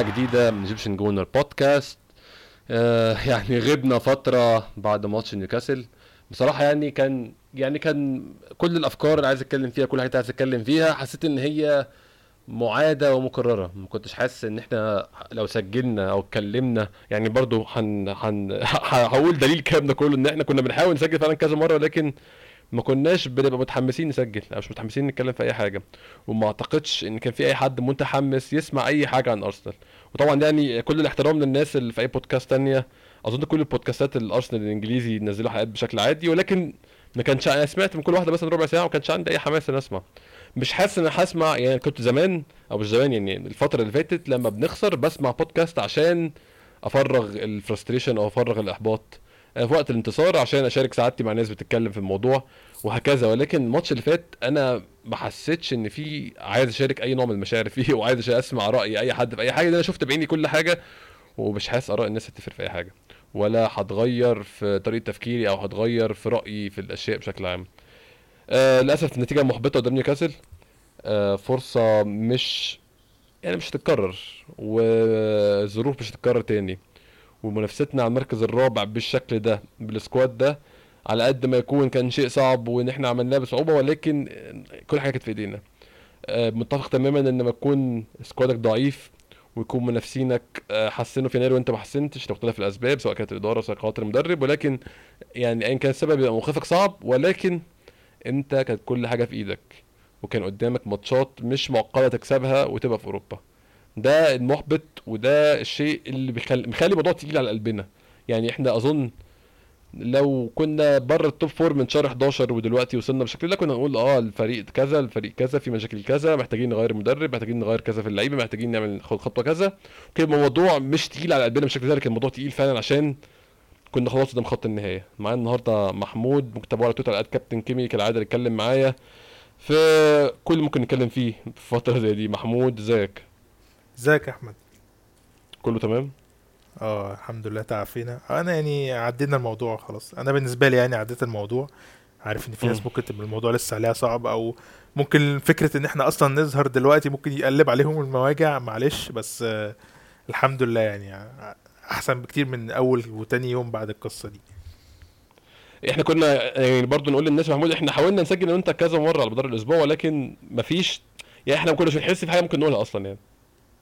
حلقة جديدة من Egyptian Gooner Podcast آه يعني غبنا فترة بعد ماتش نيوكاسل. بصراحة يعني كان يعني كان كل الأفكار اللي عايز أتكلم فيها كل حاجة عايز أتكلم فيها حسيت إن هي معادة ومكررة. ما كنتش حاسس إن إحنا لو سجلنا أو اتكلمنا يعني برضو هن هن هقول دليل الكلام ده كله إن إحنا كنا بنحاول نسجل فعلا كذا مرة لكن ما كناش بنبقى متحمسين نسجل أو مش متحمسين نتكلم في أي حاجة. وما أعتقدش إن كان في أي حد متحمس يسمع أي حاجة عن أرسنال. وطبعا يعني كل الاحترام للناس اللي في أي بودكاست تانية. أظن كل البودكاستات الأرسنال الإنجليزي نزلوا حلقات بشكل عادي ولكن ما كانش أنا سمعت من كل واحدة مثلا ربع ساعة وما كانش عندي أي حماس إن أسمع. مش حاسس إن أنا هسمع يعني كنت زمان أو مش زمان يعني الفترة اللي فاتت لما بنخسر بسمع بودكاست عشان أفرغ الفرستريشن أو أفرغ الإحباط. في وقت الانتصار عشان أشارك سعادتي مع ناس بتتكلم في الموضوع وهكذا. ولكن الماتش اللي فات أنا ما حسيتش إن في عايز أشارك أي نوع من المشاعر فيه وعايز أسمع رأي أي حد في أي حاجة. أنا شفت بعيني كل حاجة ومش حاسس آراء الناس هتفرق في أي حاجة. ولا هتغير في طريقة تفكيري أو هتغير في رأيي في الأشياء بشكل عام. آه للأسف النتيجة محبطة قدام نيوكاسل. آه فرصة مش يعني مش هتتكرر والظروف مش هتتكرر تاني. ومنافستنا على المركز الرابع بالشكل ده بالسكواد ده على قد ما يكون كان شيء صعب وإن إحنا عملناه بصعوبة ولكن كل حاجة كانت في إيدينا. آه، متفق تماما إن لما يكون سكوادك ضعيف ويكون منافسينك آه، حسنوا في يناير وأنت ما حسنتش لمختلف الأسباب سواء كانت الإدارة سواء خاطر المدرب ولكن يعني ايا كان السبب يبقى موقفك صعب ولكن أنت كانت كل حاجة في إيدك وكان قدامك ماتشات مش معقدة تكسبها وتبقى في أوروبا. ده المحبط وده الشيء اللي بيخلي مخلي الموضوع تقيل على قلبنا. يعني إحنا أظن لو كنا بره ال top four من شهر 11 ودلوقتي وصلنا بالشكل ده كنا نقول آه الفريق كذا الفريق كذا في مشاكل كذا محتاجين نغير المدرب محتاجين نغير كذا في اللعيبة محتاجين نعمل خطوة كذا. كان الموضوع مش تقيل على قلبنا بالشكل ده الموضوع تقيل فعلا عشان كنا خلاص قدام خط النهاية. معايا النهارده محمود تتابعوه على تويتر كابتن كيمي كالعادة اللي اتكلم معايا. في كل ممكن نتكلم فيه في فترة زي دي. محمود ازيك؟ ازيك يا أحمد؟ كله تمام؟ آه الحمد لله تعافينا. أنا يعني عدينا الموضوع خلاص. أنا بالنسبة لي يعني عديت الموضوع. عارف إن في ناس ممكن تبقى الموضوع لسه عليها صعب أو ممكن فكرة إن إحنا أصلا نظهر دلوقتي ممكن يقلب عليهم المواجع. معلش بس آه الحمد لله يعني أحسن بكتير من أول وتاني يوم بعد القصة دي. إحنا كنا يعني برضه نقول للناس محمود إحنا حاولنا نسجل أنا وانت كذا مرة على مدار الأسبوع ولكن مفيش يعني إحنا ما كناش بنحس في حاجة ممكن نقولها أصلا يعني.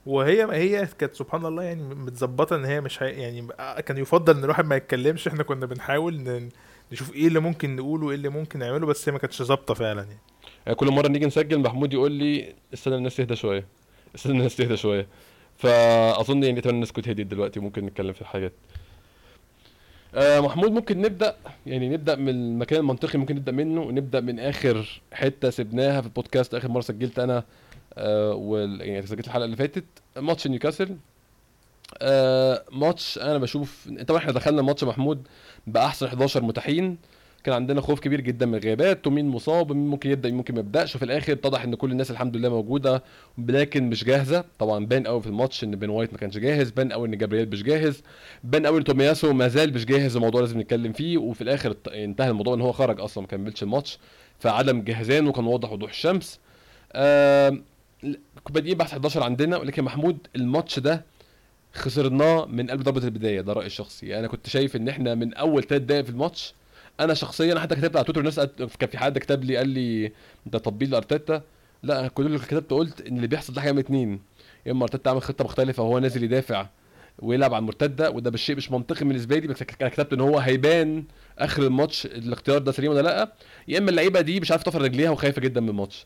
وهي ما هي كانت سبحان الله يعني متظبطة إن هي مش هي يعني كان يفضل إن الواحد ما يتكلمش. إحنا كنا بنحاول نشوف إيه اللي ممكن نقوله وايه اللي ممكن نعمله بس هي ما كانتش ظابطة فعلا يعني. يعني كل مرة نيجي نسجل محمود يقول لي استنى الناس تهدى شوية. استنى الناس تهدى شوية. فأظن يعني اتمنى الناس كنت دلوقتي ممكن نتكلم في الحاجات. آه محمود ممكن نبدأ يعني نبدأ من المكان المنطقي ممكن نبدأ منه ونبدأ من آخر حتة سبناها في البودكاست. آخر مرة سجلت أنا آه. يعني سجلت الحلقة اللي فاتت ماتش نيوكاسل. آه ماتش أنا بشوف طبعا إحنا دخلنا الماتش محمود بأحسن 11 متاحين. كان عندنا خوف كبير جدا من الغيابات ومين مصاب ومين ممكن يبدأ ممكن ما يبدأش. وفي الآخر اتضح إن كل الناس الحمد لله موجودة لكن مش جاهزة. طبعا بان قوي في الماتش إن بين وايت ما كانش جاهز بان قوي إن جابرييل مش جاهز بان قوي إن تومياسو ما زال مش جاهز. الموضوع لازم نتكلم فيه. وفي الآخر انتهى الموضوع إن هو خرج أصلا ما كملش الماتش. فعدم جهزانه كان واضح وضوح الشمس. آه بادئين بحث 11 عندنا ولكن محمود الماتش ده خسرناه من قلب ضربة البداية ده رأيي الشخصي. يعني أنا كنت شايف إن إحنا من أول ثلاث دقائق في الماتش أنا شخصيا حتى كتبت على تويتر الناس كان في حد كتب لي قال لي ده تطبيل لأرتيتا. لا كل اللي كتبت قلت إن اللي بيحصل ده حاجة من اتنين. يا إما أرتيتا عامل خطة مختلفة وهو نازل يدافع ويلعب على المرتدة وده بالشيء مش منطقي بالنسبة لي بس أنا كتبت إن هو هيبان آخر الماتش الاختيار ده سليم ولا لأ. يا إما اللعيبة دي مش عارفة تفرد رجليها وخايفة جدا من الماتش.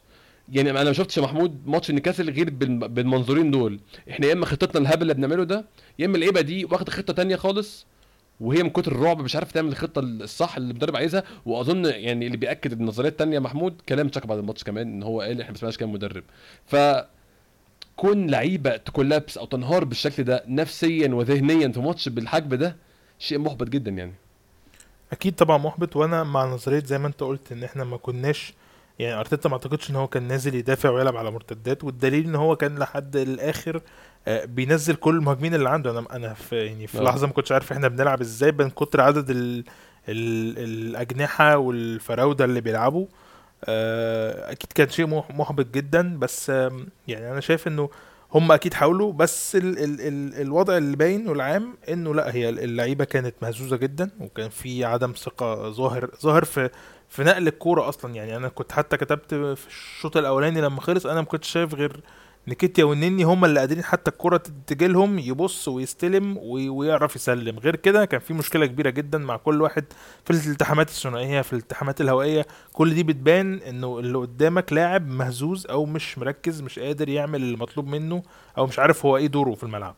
يعني أنا ما شفتش محمود ماتش نيوكاسل غير بالمنظورين دول. إحنا يا اما خطتنا الهبل اللي بنعمله ده يا اما اللعيبة دي واخدة خطة تانية خالص وهي من كتر الرعب مش عارف تعمل الخطة الصح اللي المدرب عايزها. واظن يعني اللي بيأكد النظريه الثانية محمود كلام تشاكا بعد الماتش كمان إن هو قال إحنا ما سمعناش كلام مدرب ف كون لعيبة تكولابس أو تنهار بالشكل ده نفسيا وذهنيا في ماتش بالحجم ده شيء محبط جدا يعني. أكيد طبعا محبط وأنا مع نظرية زي ما أنت قلت إن إحنا ما كناش يعني أرتيتا ما أعتقدش إن هو كان نازل يدافع ويلعب على مرتدات والدليل إن هو كان لحد الآخر آه، بينزل كل المهاجمين اللي عنده أنا أنا في يعني في آه. لحظة ما كنتش عارف إحنا بنلعب إزاي من كتر عدد ال ال الأجنحة والفراودة اللي بيلعبوا آه، أكيد كان شيء مح- محبط جدا بس يعني أنا شايف إنه هم أكيد حاولوا بس ال ال ال الوضع اللي باين والعام إنه لأ هي اللعيبة كانت مهزوزة جدا وكان في عدم ثقة ظاهر ظاهر في في نقل الكورة أصلا. يعني أنا كنت حتى كتبت في الشوط الأولاني لما خلص أنا ما كنتش شايف غير نكيتيا والنني هم اللي قادرين حتى الكرة تجي لهم يبص ويستلم وي- ويعرف يسلم. غير كده كان في مشكلة كبيرة جدا مع كل واحد في الالتحامات الثنائية في الالتحامات الهوائية. كل دي بتبان إنه اللي قدامك لاعب مهزوز أو مش مركز مش قادر يعمل المطلوب منه أو مش عارف هو إيه دوره في الملعب.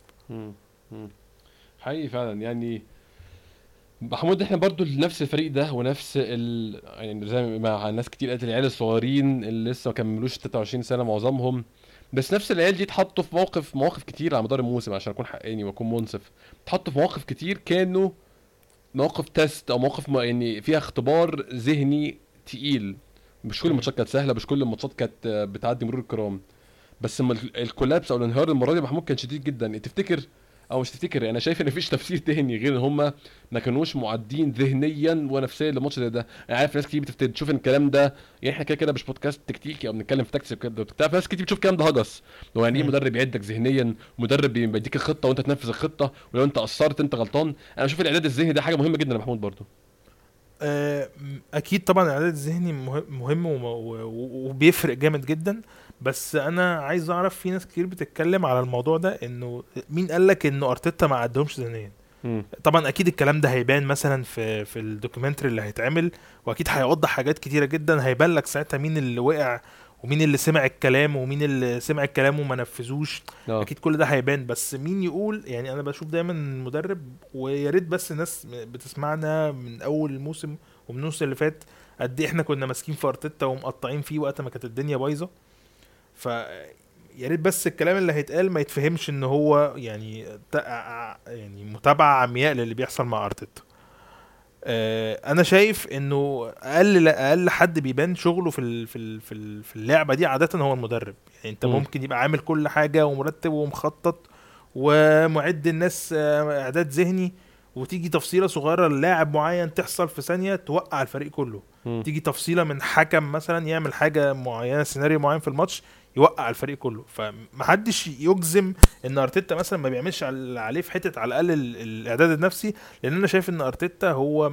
حقيقي فعلا. يعني محمود إحنا برضو نفس الفريق ده ونفس ال... يعني زي ما ناس كتير قالت العيال الصغيرين اللي لسه ما كملوش 23 سنة معظمهم. بس نفس العيال دي اتحطوا في موقف مواقف كتير على مدار الموسم عشان أكون حقاني وأكون منصف. اتحطوا في مواقف كتير كانوا مواقف تيست أو مواقف ما يعني فيها اختبار ذهني تقيل. مش كل. الماتشات كانت سهلة مش كل الماتشات كانت بتعدي مرور الكرام. بس الكولابس أو الانهيار المرة دي محمود كان شديد جدا. تفتكر أو مش تفتكر أنا شايف إن مفيش تفسير تاني غير إن هم ما كانوش معدين ذهنيا ونفسيا لماتش زي ده. أنا عارف ناس كتير بتفتكر تشوف إن الكلام ده يعني إحنا كده كده مش بودكاست تكتيكي أو بنتكلم في تكتيك كده بتاع ناس كتير بتشوف الكلام ده هجس. هو يعني إيه. مدرب يعدك ذهنيا؟ مدرب بيديك الخطة وأنت تنفذ الخطة ولو أنت قصرت أنت غلطان. أنا بشوف الإعداد الذهني ده حاجة مهمة جدا يا محمود برضو. آه، أكيد طبعا الإعداد الذهني مه- مهم وبيفرق جامد جدا. بس أنا عايز أعرف في ناس كتير بتتكلم على الموضوع ده إنه مين قال لك إنه أرتيتا ما أعدهمش ذهنيا. طبعا أكيد الكلام ده هيبان مثلا في في ال documentary اللي هيتعمل وأكيد هيوضح حاجات كتيرة جدا هيبان لك ساعتها مين اللي وقع ومين اللي سمع الكلام ومين اللي سمع الكلام وما نفذوش. آه. أكيد كل ده هيبان بس مين يقول؟ يعني أنا بشوف دايما المدرب ويا ريت بس الناس بتسمعنا من أول الموسم ومن الموسم اللي فات قد إيه إحنا كنا ماسكين في أرتيتا ومقطعين فيه وقت ما كانت الدنيا بايظة. ف يا ريت بس الكلام اللي هيتقال ما يتفهمش إن هو يعني يعني متابعة عمياء للي بيحصل مع أرتيتا آه، أنا شايف إنه أقل أقل حد بيبان شغله في في في ال- في اللعبة دي عادة هو المدرب يعني أنت مم. ممكن يبقى عامل كل حاجة ومرتب ومخطط ومعد الناس آه، أعداد ذهني وتيجي تفصيلة صغيرة للاعب معين تحصل في ثانية توقع الفريق كله. تيجي تفصيلة من حكم مثلا يعمل حاجة معينة سيناريو معين في الماتش يوقع الفريق كله. فمحدش يجزم إن أرتيتا مثلا ما بيعملش اللي عليه في حتة على الأقل ال- الإعداد النفسي لأن أنا شايف إن أرتيتا هو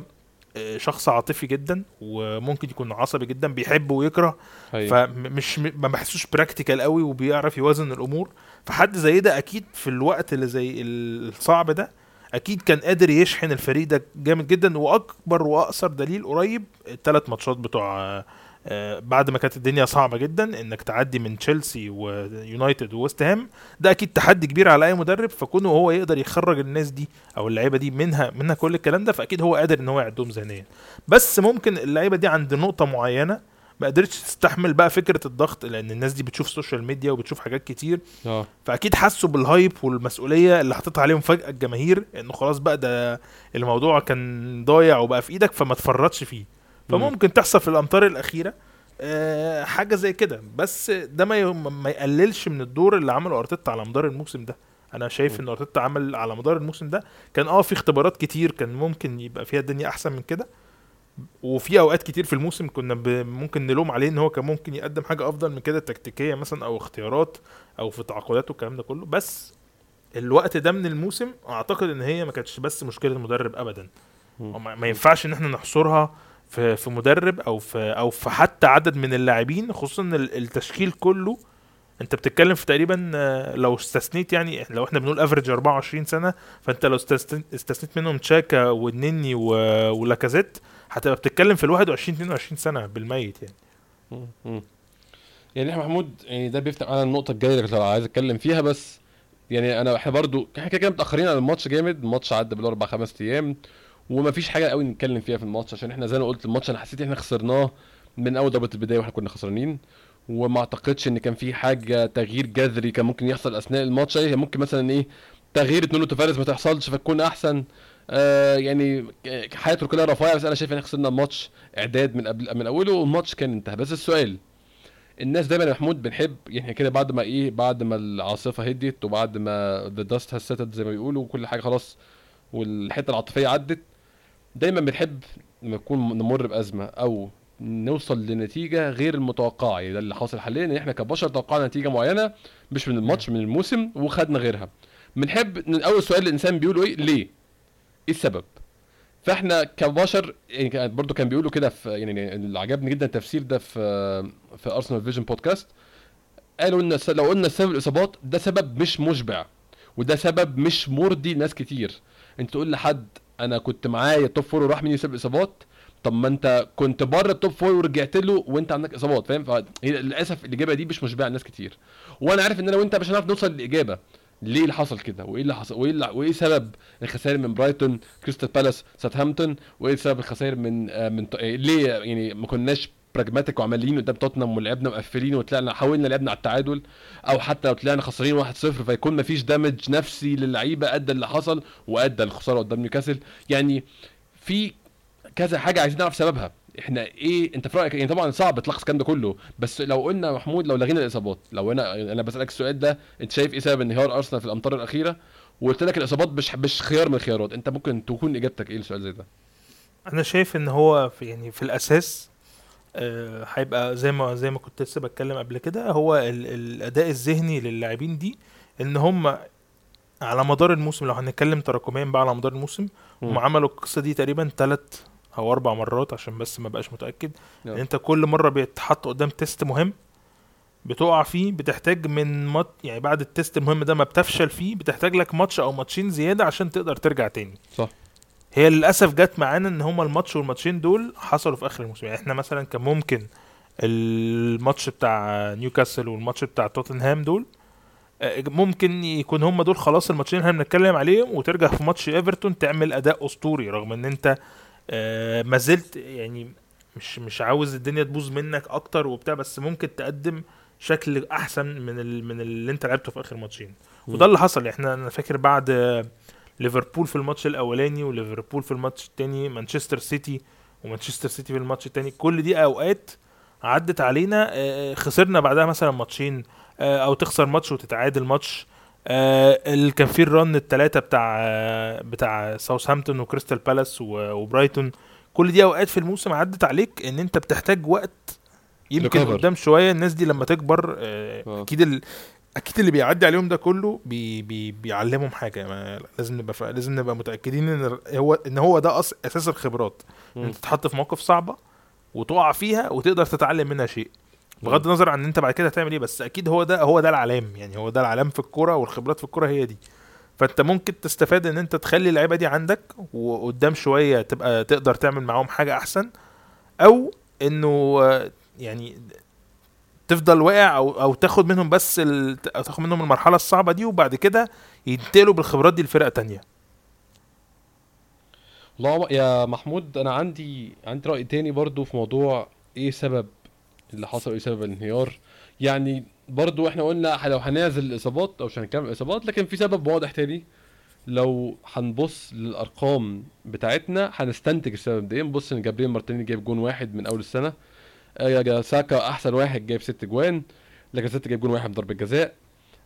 آه، شخص عاطفي جدا وممكن يكون عصبي جدا بيحب ويكره. حقيقي. فمش ما بحسوش practical قوي وبيعرف يوازن الأمور. فحد زي ده أكيد في الوقت اللي زي الصعب ده أكيد كان قادر يشحن الفريق ده جامد جدا. وأكبر وأقصر دليل قريب الثلاث ماتشات بتوع بعد ما كانت الدنيا صعبة جدا إنك تعدي من تشيلسي ويونايتد وويست هام ده أكيد تحدي كبير على أي مدرب فكونه هو يقدر يخرج الناس دي أو اللعيبة دي منها منها كل الكلام ده فأكيد هو قادر إن هو يعدهم ذهنيا. بس ممكن اللعيبة دي عند نقطة معينة ما قدرتش تستحمل بقى فكرة الضغط لأن الناس دي بتشوف social media وبتشوف حاجات كتير. آه. فأكيد حسوا بال hype والمسؤولية اللي حطيتها عليهم فجأة الجماهير إنه خلاص بقى ده الموضوع كان ضايع وبقى في إيدك فما تفرطش فيه. فممكن تحصل في الامتار الأخيرة آه، حاجة زي كده. بس ده ما ما يقللش من الدور اللي عمله أرتيتا على مدار الموسم ده. أنا شايف. إن أرتيتا عمل على مدار الموسم ده كان آه في اختبارات كتير كان ممكن يبقى فيها الدنيا أحسن من كده. وفي أوقات كتير في الموسم كنا ممكن نلوم عليه إن هو كان ممكن يقدم حاجة أفضل من كده تكتيكية مثلا أو اختيارات أو في تعاقدات والكلام ده كله. بس الوقت ده من الموسم أعتقد إن هي ما كانتش بس مشكلة المدرب ابدا. ما ينفعش إن إحنا نحصرها في في مدرب أو في أو في حتى عدد من اللاعبين خصوصا التشكيل كله. أنت بتتكلم في تقريبا لو استثنيت يعني لو إحنا بنقول افريج 24 سنة فأنت لو استثنيت, منهم تشاكا والنني ولاكازيت هتبقى بتتكلم في ال 21 22 سنة بالميت يعني. يعني إحنا محمود يعني ده بيفتح على النقطة الجاية اللي عايز أتكلم فيها بس يعني أنا إحنا برضو إحنا كده كده متأخرين على الماتش جامد الماتش عدى بالأربع خمس أيام. ومفيش حاجة قوي نتكلم فيها في الماتش عشان إحنا زي ما قلت الماتش أنا حسيت إحنا خسرناه من أول ضربة البداية وإحنا كنا خسرانين. وما اعتقدش إن كان في حاجة تغيير جذري كان ممكن يحصل أثناء الماتش. هي ممكن مثلا إيه تغيير اتنين فارس ما تحصلش فتكون أحسن. آه يعني حياته كلها رفايع بس أنا شايف إن إحنا خسرنا الماتش إعداد من قبل من أوله والماتش كان انتهى. بس السؤال الناس دايما يا محمود بنحب يعني كده بعد ما إيه بعد ما العاصفة هديت وبعد ما dust has settled زي ما بيقولوا وكل حاجة خلاص والحتة العاطفية عدت دايما بنحب لما نكون نمر بأزمة أو نوصل لنتيجة غير المتوقعة. يعني ده اللي حاصل حاليا. ان إحنا كبشر توقعنا نتيجة معينة مش من الماتش من الموسم وخدنا غيرها. بنحب أول سؤال الإنسان بيقوله إيه؟ ليه؟ إيه السبب؟ فإحنا كبشر يعني برضو كان بيقولوا كده في يعني اللي عجبني جدا التفسير ده في في ارسنال فيجن بودكاست قالوا إن لو قلنا سبب الإصابات ده سبب مش مشبع وده سبب مش مرضي لناس كتير. أنت تقول لحد أنا كنت معايا top four وراح مني سبب إصابات. طب ما أنت كنت بره ال top four ورجعت له وأنت عندك إصابات فاهم؟ فهي للأسف الإجابة دي مش مشبعة لناس كتير. وأنا عارف إن أنا وأنت مش هنعرف نوصل للإجابة. ليه اللي حصل كده؟ وإيه اللي حصل؟ وإيه اللي... وإيه سبب الخسائر من برايتون كريستال بالاس ساوثهامبتون؟ وإيه سبب الخسائر من آه، من ليه يعني ما كناش pragmatic وعمليين قدام توتنهام ولعبنا مقفلين وطلعنا حاولنا لعبنا على التعادل أو حتى لو طلعنا خسرانين 1-0 فيكون ما فيش damage نفسي للعيبة ادى اللي حصل وادى الخسارة قدام نيوكاسل. يعني في كذا حاجة عايزين نعرف سببها. إحنا إيه أنت في رأيك يعني طبعا صعب تلخص الكلام ده كله بس لو قلنا محمود لو لغينا الإصابات لو أنا أنا بسألك السؤال ده أنت شايف إيه سبب انهيار أرسنال في الأمتار الأخيرة؟ وقلت لك الإصابات مش مش خيار من الخيارات. أنت ممكن تكون إجابتك إيه لسؤال زي ده؟ أنا شايف إن هو في يعني في الأساس هيبقى زي ما زي ما كنت لسه بتكلم قبل كده هو ال الأداء الذهني للاعبين دي إن هم على مدار الموسم لو هنتكلم تراكميا بقى على مدار الموسم هم. عملوا القصة دي تقريبا ثلاث أو أربع مرات عشان بس ما بقاش متأكد. إن أنت كل مرة بيتحط قدام تيست مهم بتقع فيه بتحتاج من ماتش يعني بعد ال test المهم ده ما بتفشل فيه بتحتاج لك ماتش أو ماتشين زيادة عشان تقدر ترجع تاني صح. هي للأسف جت معانا إن هما الماتش والماتشين دول حصلوا في آخر الموسم. يعني إحنا مثلا كان ممكن الماتش بتاع نيوكاسل والماتش بتاع توتنهام دول آه، ممكن يكون هم دول خلاص الماتشين اللي إحنا بنتكلم عليهم وترجع في ماتش إيفرتون تعمل أداء أسطوري رغم إن أنت آه، ما زلت يعني مش مش عاوز الدنيا تبوظ منك أكتر وبتاع بس ممكن تقدم شكل أحسن من من اللي أنت لعبته في آخر ماتشين. وده اللي حصل. إحنا أنا فاكر بعد ليفربول في الماتش الأولاني وليفربول في الماتش التاني مانشستر سيتي ومانشستر سيتي في الماتش التاني كل دي أوقات عدت علينا آه، خسرنا بعدها مثلا ماتشين آه، أو تخسر ماتش وتتعادل ماتش آه، اللي كان فيه ال run الثلاثه بتاع آه، بتاع ساوثهامبتون وكريستال بالاس وبرايتون كل دي أوقات في الموسم عدت عليك إن أنت بتحتاج وقت يمكن Recover. قدام شوية الناس دي لما تكبر آه، آه. أكيد. أكيد اللي بيعدي عليهم ده كله بي... بي... بيعلمهم حاجة. ما لازم نبقى. لازم نبقى متأكدين إن هو إن هو ده أص... أساس الخبرات. إن. أنت تتحط في مواقف صعبة وتقع فيها وتقدر تتعلم منها شيء. بغض النظر عن إن أنت بعد كده هتعمل إيه بس أكيد هو ده هو ده العلام. يعني هو ده العلام في الكورة والخبرات في الكورة هي دي. فأنت ممكن تستفاد إن أنت تخلي اللعيبة دي عندك وقدام شوية تبقى تقدر تعمل معاهم حاجة أحسن أو إنه يعني تفضل واقع أو أو تاخد منهم بس ال... تاخد منهم المرحلة الصعبة دي وبعد كده ينتقلوا بالخبرات دي لفرقة تانية. والله يا محمود أنا عندي عندي رأي تاني برضو في موضوع إيه سبب اللي حصل وايه سبب الانهيار. يعني برضو إحنا قلنا لو هنعزل الإصابات أو مش هنتكلم الاصابات لكن في سبب واضح تاني. لو هنبص للأرقام بتاعتنا هنستنتج السبب ده. إيه نبص إن جابريل مارتينيلي جايب جون واحد من أول السنة. ساكا أحسن واحد جايب ست جوان. لاكازيت جايب جون واحد ضربة جزاء.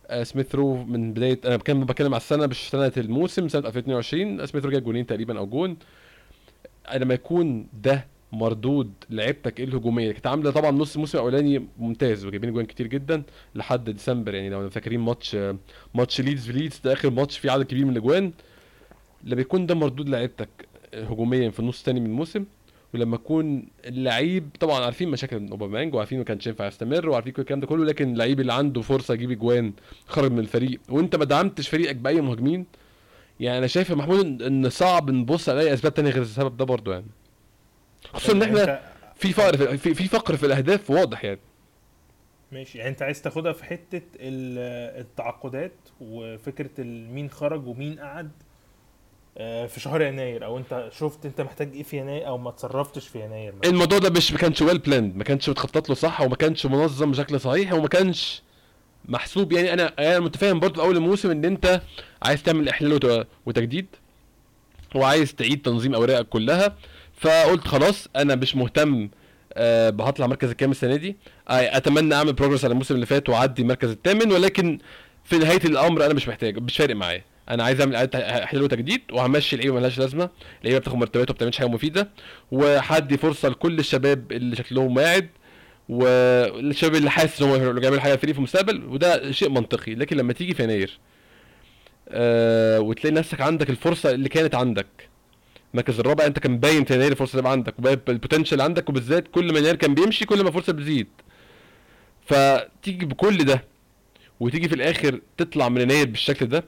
آه، سميث رو من بدايه أنا بتكلم بتكلم على السنة مش سنة الموسم سنة 2022 سميث رو جايب جونين تقريبا أو جون. لما يكون ده مردود لعيبتك الهجومية كانت عاملة طبعا نص الموسم الاولاني ممتاز وجايبين جوان كتير جدا لحد ديسمبر. يعني لو فاكرين ماتش ماتش ليدز في ليدز ده آخر ماتش فيه عدد كبير من الأجوان. لما يكون ده مردود لعيبتك هجوميا في النص الثاني من الموسم ولما يكون اللعيب طبعا عارفين مشاكل أوباميانج وعارفين ما كانش ينفع يستمر وعارفين كل الكلام ده كله لكن اللعيب اللي عنده فرصة يجيب أجوان خرج من الفريق وأنت ما دعمتش فريقك بأي مهاجمين. يعني أنا شايف يا محمود ان صعب نبص على أي أسباب تانية غير السبب ده برضه يعني. خصوصا إن إحنا في فقر في, في, فقر في الأهداف واضح يعني. ماشي يعني أنت عايز تاخدها في حتة ال- التعاقدات وفكرة مين خرج ومين قعد. في شهر يناير أو أنت شفت أنت محتاج إيه في يناير أو ما تصرفتش في يناير مثلا. الموضوع ده مش ما كانش ويل بلاند ما كانش متخطط له صح وما كانش منظم بشكل صحيح وما كانش محسوب. يعني أنا أنا متفاهم برضه أول الموسم إن أنت عايز تعمل إحلال وت- وتجديد وعايز تعيد تنظيم أوراقك كلها. فقلت خلاص أنا مش مهتم آه، بهطلع مركز الكام السنة دي. آه، أتمنى أعمل بروجرس على الموسم اللي فات وأعدي المركز الثامن ولكن في نهاية الأمر أنا مش محتاج مش فارق معايا. أنا عايز اعمل اعاده حلو وتجديد وهمشي لعيبه مالهاش لازمه. لعيبه بتاخد مرتبات وما حاجة مفيدة. وهدي فرصة لكل الشباب اللي شكلهم واعد والشباب اللي حاسس إن هم بيعملوا حاجة فريق في المستقبل وده شيء منطقي. لكن لما تيجي في يناير آه وتلاقي نفسك عندك الفرصة اللي كانت عندك. المركز الرابع انت كان باين في يناير الفرصة تبقى عندك وباين البوتنشال عندك وبالذات كل ما يناير كان بيمشي كل ما الفرصه بتزيد. فتيجي بكل ده وتيجي في الآخر تطلع من يناير بالشكل ده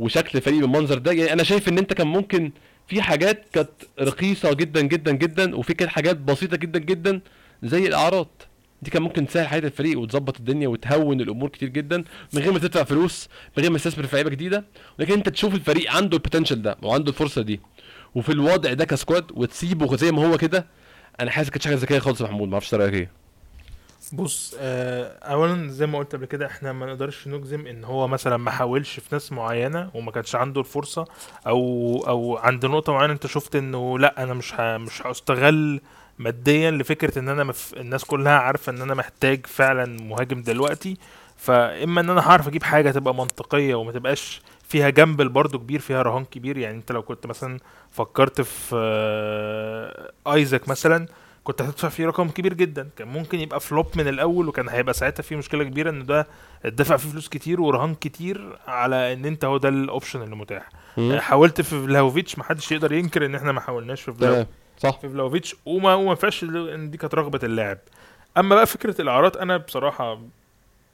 وشكل الفريق بالمنظر ده. يعني أنا شايف إن أنت كان ممكن في حاجات كانت رخيصة جدا جدا جدا وفي كانت حاجات بسيطة جدا جدا زي الاعراض دي كان ممكن تسهل حياة الفريق وتظبط الدنيا وتهون الأمور كتير جدا من غير ما تدفع فلوس من غير ما تستثمر في لعيبة جديدة. لكن أنت تشوف الفريق عنده ال potential ده وعنده الفرصة دي وفي الوضع ده ك squad وتسيبه زي ما هو كده أنا حاسس ما كانتش حاجة ذكية خالص يا محمود ما أعرفش رأيك إيه. بص آه، اولا زي ما قلت قبل كده إحنا ما نقدرش نجزم إن هو مثلا ما حاولش في ناس معينة وما كانش عنده الفرصة أو أو عند نقطة معينة أنت شفت إنه لأ أنا مش. مش هُستغل ماديا لفكرة إن أنا مف... الناس كلها عارفة إن أنا محتاج فعلا مهاجم دلوقتي فإما إن أنا هعرف أجيب حاجة تبقى منطقية وما تبقاش فيها gamble برضو كبير فيها رهان كبير يعني أنت لو كنت مثلا فكرت في آه، آيزاك مثلا كنت هتدفع فيه رقم كبير جدا. كان ممكن يبقى flop من الأول وكان هيبقى ساعتها في مشكلة كبيرة إن ده اتدفع فيه فلوس كتير ورهان كتير على إن أنت هو ده ال option اللي متاح. مم. حاولت في فلاوفيتش ما حدش يقدر ينكر إن إحنا ما حاولناش في فلاوفيتش تمام صح. في فلاوفيتش وما وما فيهاش ان دي كانت رغبة اللاعب. أما بقى فكرة الإعارات أنا بصراحة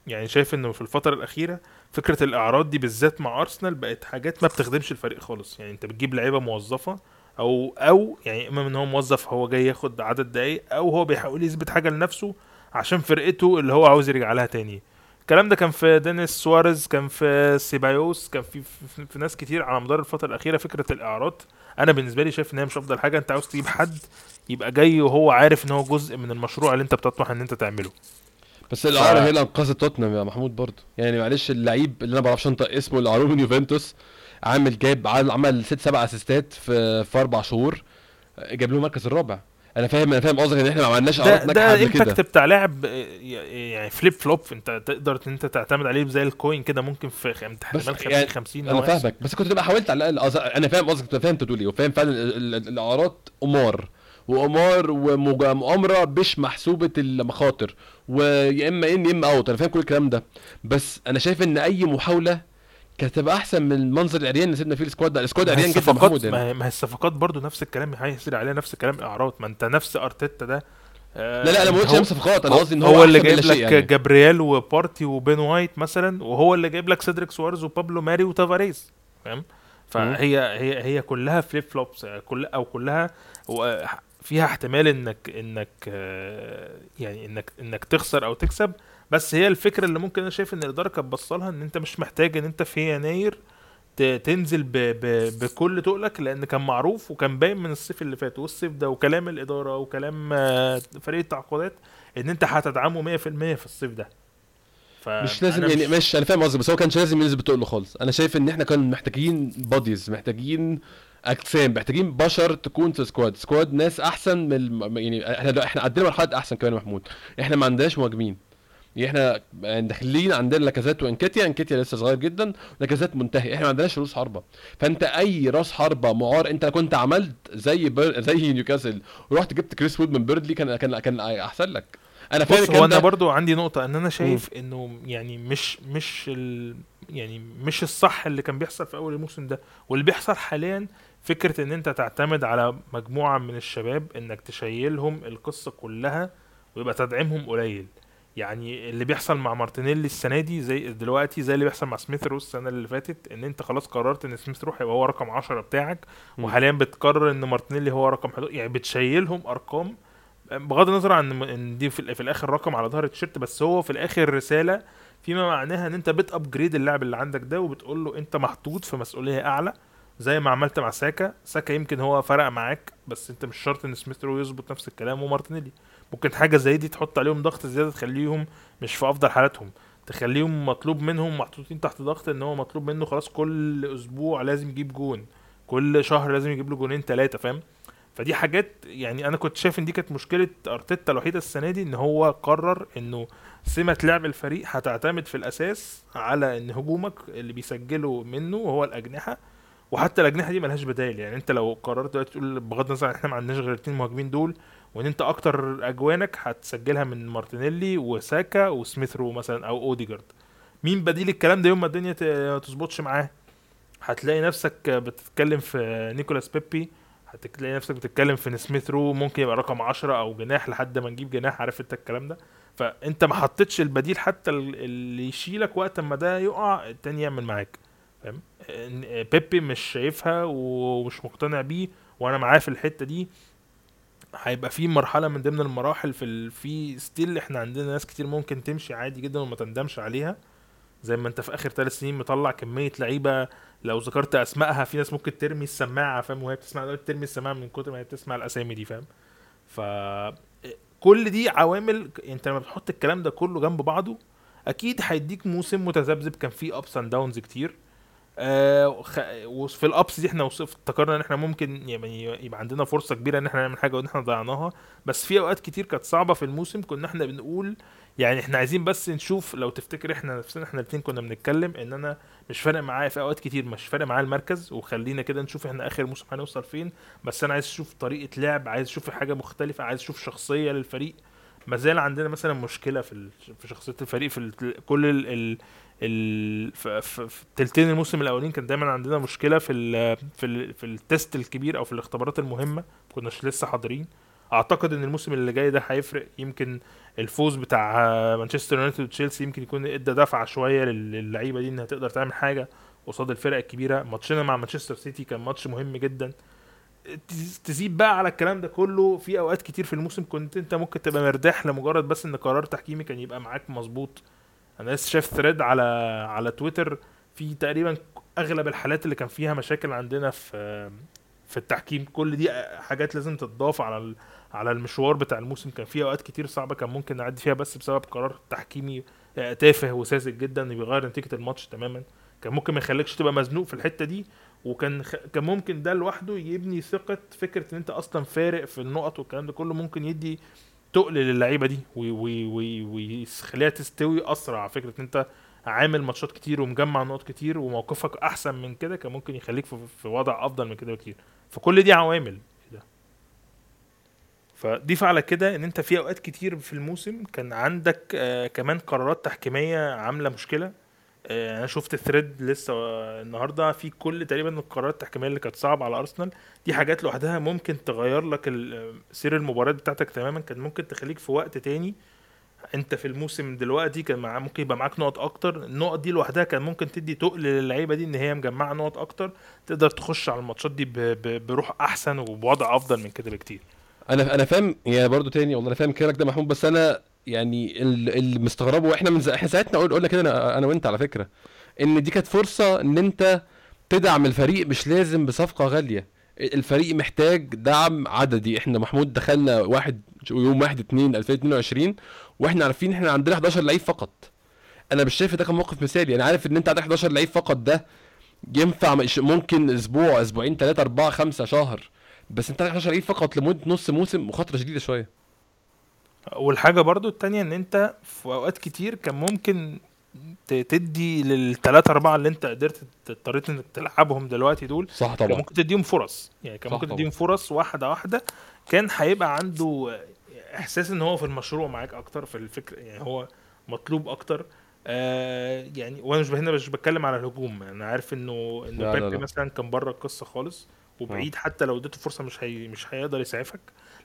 يعني شايف إنه في الفترة الأخيرة فكرة الإعارات دي بالذات مع أرسنال بقت حاجات ما بتخدمش الفريق خالص. يعني أنت بتجيب لعيبة موظفة أو أو يعني إما ان هو موظف هو جاي ياخد عدد دقايق أو هو بيحاول يثبت حاجة لنفسه عشان فرقته اللي هو عاوز يرجع لها تاني. الكلام ده كان في دينيس سواريز كان في سيبايوس كان في, في, في ناس كتير على مدار الفترة الأخيرة فكرة الإعارات أنا بالنسبة لي شايف إن هي مش أفضل حاجة. أنت عاوز تجيب حد يبقى جاي وهو عارف إن هو جزء من المشروع اللي أنت بتطمح إن أنت تعمله. بس الإعارة هي اللي انقذت توتنهام يا محمود برضه يعني معلش اللعيب اللي أنا ما بعرفش أنطق اسمه اللي أعاروه من يوفنتوس عامل جايب عمل- ست سبع assistات في في أربع شهور. جاب له المركز الرابع. أنا فاهم أنا فاهم قصدك إن إحنا ما عملناش ده ده impact بتاع لاعب يعني flip flop أنت تقدر إن أنت تعتمد عليه زي ال coin كده ممكن في احتمال 50 يعني 50 أنا. فاهمك. بس كنت تبقى حاولت على الأقل أنا فاهم قصدك. فاهم انت بتقول إيه. وفاهم فعلا ال- ال- الإعارات قمار. وقمار ومقامرة مش محسوبة المخاطر. ويا إما in يا إما out أنا فاهم كل الكلام ده. بس أنا شايف إن أي محاولة كانت تبقى أحسن من المنظر العريان اللي سيبنا فيه ال squad ده. ال squad عريان جدا محمود ما يعني. هي, ما هي الصفقات برضو نفس الكلام هيصير عليها نفس الكلام الاعراض ما أنت نفس أرتيتا ده. آه، لا لا أنا ما قلتش هو- نفس صفقات. أنا قصدي إن هو, هو, اللي جايب لك يعني. جابرييل وبارتي وبين وايت مثلا وهو اللي جايب لك سيدريك سواريز وبابلو ماري وتافاريز. فاهم؟ فهي هي هي كلها فليب فلوبس كل أو كلها فيها احتمال انك إنك آه، يعني انك إنك تخسر أو تكسب. بس هي الفكرة اللي ممكن أنا شايف إن الإدارة كانت بصلها إن أنت مش محتاج إن أنت في يناير تنزل ب ب بكل تقلك لأن كان معروف وكان باين من الصيف اللي فات والصيف ده وكلام الإدارة وكلام آه، فريق التعاقدات إن أنت هتدعمه 100% في الصيف ده. مش لازم يعني مش- مش أنا فاهم قصدي بس هو كانش لازم ينزل بتقله خالص. أنا شايف إن إحنا كنا محتاجين bodies محتاجين أجسام محتاجين بشر تكون في squad squad ناس أحسن من. يعني إحنا إحنا عندنا مرحلة أحسن كمان محمود. إحنا ما عندناش مهاجمين. إحنا داخلين عندنا لاكازات وانكيتيا انكيتيا لسه صغير جدا لاكازات منتهي إحنا ما عندناش رؤوس حربة. فأنت أي راس حربة معار أنت كنت عملت زي بر... زي نيوكاسل ورحت جبت كريس وود من بيرنلي كان كان كان أحسن لك. أنا فاهم بص هو أنا برضو عندي نقطة إن أنا شايف إنه يعني مش مش ال يعني مش الصح اللي كان بيحصل في أول الموسم ده. واللي بيحصل حاليا فكرة إن أنت تعتمد على مجموعة من الشباب إنك تشيلهم القصة كلها ويبقى تدعيمهم قليل. يعني اللي بيحصل مع مارتينيلي السنة دي زي دلوقتي زي اللي بيحصل مع سميث رو السنة اللي فاتت إن أنت خلاص قررت إن سميث رو هيبقى هو رقم 10 بتاعك. وحاليا بتقرر إن مارتينيلي هو رقم 11 يعني بتشيلهم أرقام بغض النظر عن إن دي في, في الآخر رقم على ظهر التيشيرت بس هو في الآخر رسالة فيما معناها إن أنت بت upgrade اللاعب اللي عندك ده وبتقول له أنت محطوط في مسؤولية أعلى زي ما عملت مع ساكا. ساكا يمكن هو فرق معاك بس أنت مش شرط إن سميث رو يظبط نفس الكلام ومارتينيلي. ممكن حاجة زي دي تحط عليهم ضغط زيادة تخليهم مش في أفضل حالاتهم. تخليهم مطلوب منهم محطوطين تحت ضغط إن هو مطلوب منه خلاص كل أسبوع لازم يجيب جون. كل شهر لازم يجيب له جونين ثلاثة فاهم؟ فدي حاجات يعني أنا كنت شايف إن دي كانت مشكلة أرتيتا الوحيدة السنة دي إن هو قرر إنه سمة لعب الفريق هتعتمد في الأساس على إن هجومك اللي بيسجلوا منه هو الأجنحة. وحتى الأجنحة دي ملهاش بدايل يعني أنت لو قررت دلوقتي تقول بغض النظر إحنا ما عندناش غير الاثنين مهاجمين دول وإن أنت أكتر أجوانك هتسجلها من مارتينيلي وساكا وسميث رو مثلا أو أوديجارد. مين بديل الكلام ده يوم ما الدنيا تظبطش معاه؟ هتلاقي نفسك بتتكلم في نيكولاس بيبي هتلاقي نفسك بتتكلم في إن سميث رو ممكن يبقى رقم 10 أو جناح لحد ما نجيب جناح عارف أنت الكلام ده؟ فأنت ما حطيتش البديل حتى ال- اللي يشيلك وقت ما ده يقع التاني يعمل معاك. فاهم؟ بيبي مش شايفها ومش مقتنع بيه وأنا معاه في الحتة دي. هيبقى في مرحلة من ضمن المراحل في ال... في still إحنا عندنا ناس كتير ممكن تمشي عادي جدا وما تندمش عليها. زي ما أنت في آخر ثلاث سنين مطلع كمية لعيبة لو ذكرت أسمائها في ناس ممكن ترمي السماعة فاهم؟ وهي بتسمع ترمي السماعة من كتر ما هي بتسمع الأسامي دي فاهم؟ ف كل دي عوامل أنت لما بتحط الكلام ده كله جنب بعضه أكيد هيديك موسم متذبذب. كان فيه ups and downs كتير. آه. وفي ال ups دي إحنا وصف افتكرنا إن إحنا ممكن يعني يبقى عندنا فرصة كبيرة إن إحنا نعمل حاجة وإن إحنا ضيعناها بس في أوقات كتير كانت صعبة في الموسم كنا إحنا بنقول يعني إحنا عايزين بس نشوف لو تفتكر إحنا نفسنا إحنا الاثنين كنا بنتكلم إن أنا مش فارق معايا في أوقات كتير مش فارق معايا المركز وخلينا كده نشوف إحنا آخر موسم هنوصل فين بس أنا عايز أشوف طريقة لعب عايز أشوف حاجة مختلفة عايز أشوف شخصية للفريق ما زال عندنا مثلا مشكلة في. في شخصية الفريق في. كل ال... في, تلتين الموسم الأولين كان دايما عندنا مشكلة في ال... في ال... في التست الكبير أو في الاختبارات المهمة ما كناش لسه حاضرين. أعتقد إن الموسم اللي جاي ده هيفرق. يمكن الفوز بتاع مانشستر يونايتد وتشيلسي يمكن يكون إدى دفعة شوية لل- للعيبة دي إنها تقدر تعمل حاجة قصاد الفرق الكبيرة. ماتشنا مع مانشستر سيتي كان ماتش مهم جدا. تز- تزيد بقى على الكلام ده كله في أوقات كتير في الموسم كنت أنت ممكن تبقى مرتاح لمجرد بس إن قرار تحكيمي كان يبقى معاك مظبوط. أنا لسه شايف thread على على تويتر. في تقريبا أغلب الحالات اللي كان فيها مشاكل عندنا في في التحكيم كل دي حاجات لازم تتضاف على على المشوار بتاع الموسم. كان في أوقات كتير صعبة كان ممكن نعدي فيها بس بسبب قرار تحكيمي آه، تافه وساذج جدا بيغير نتيجة الماتش تماما. كان ممكن ما يخليكش تبقى مزنوق في الحتة دي وكان خ... كان ممكن ده لوحده يبني ثقة فكرة إن أنت أصلا فارق في النقط والكلام ده كله ممكن يدي تقل للعيبة دي ويخليها تستوي أسرع. فكرة إن أنت عامل ماتشات كتير ومجمع نقط كتير وموقفك أحسن من كده كان ممكن يخليك في, وضع أفضل من كده بكتير. فكل دي عوامل؟ فضيف على كده إن أنت في أوقات كتير في الموسم كان عندك آه كمان قرارات تحكيمية عاملة مشكلة. أنا شفت ثريد لسه آه، النهارده. في كل تقريبا القرارات التحكيمية اللي كانت صعبة على ارسنال دي حاجات لوحدها ممكن تغير لك ال- سير المباراه بتاعتك تماما. كان ممكن تخليك في وقت تاني. انت في الموسم دلوقتي كان ممكن يبقى معاك نقط أكتر. النقط دي لوحدها كان ممكن تدي تقل للعيبة دي إن هي مجمعة نقط أكتر. تقدر تخش على الماتشات دي بروح أحسن وبوضع أفضل من كده بكتير. أنا أنا فاهم يعني برضو تاني والله أنا فاهم كلامك ده محمود بس أنا يعني ال- اللي مستغربه. وإحنا من. إحنا ساعتنا قل- قلنا كده أنا أنا وانت على فكره ان دي كانت فرصه ان انت تدعم الفريق مش لازم بصفقه غاليه. الفريق محتاج دعم عددي. إحنا محمود دخلنا واحد يوم 1 2 2022 وإحنا عارفين إحنا عندنا 11 لعيب فقط. أنا مش شايف ده كان موقف مثالي. أنا عارف إن انت عندك 11 لعيب فقط ده ينفع ممكن أسبوع أسبوعين ثلاثة أربعة خمسة شهر. بس انت عندك 11 لعيب فقط لمدة نص موسم مخاطرة شديدة شوية. والحاجة برضو التانية إن أنت في أوقات كتير كان ممكن تدي للثلاثة أربعة اللي أنت قدرت اضطريت إنك تلعبهم دلوقتي دول صح كان طبعا ممكن تديهم فرص. يعني كان ممكن. تديهم فرص واحدة واحدة. كان هيبقى عنده إحساس إن هو في المشروع معاك أكتر في الفكرة يعني هو مطلوب أكتر. آه يعني وأنا مش هنا مش بتكلم على الهجوم. أنا عارف لا، لا، بيبي لا. مثلا كان بره القصة خالص وبعيد حتى لو اديته فرصة مش هي مش هيقدر يسعفك.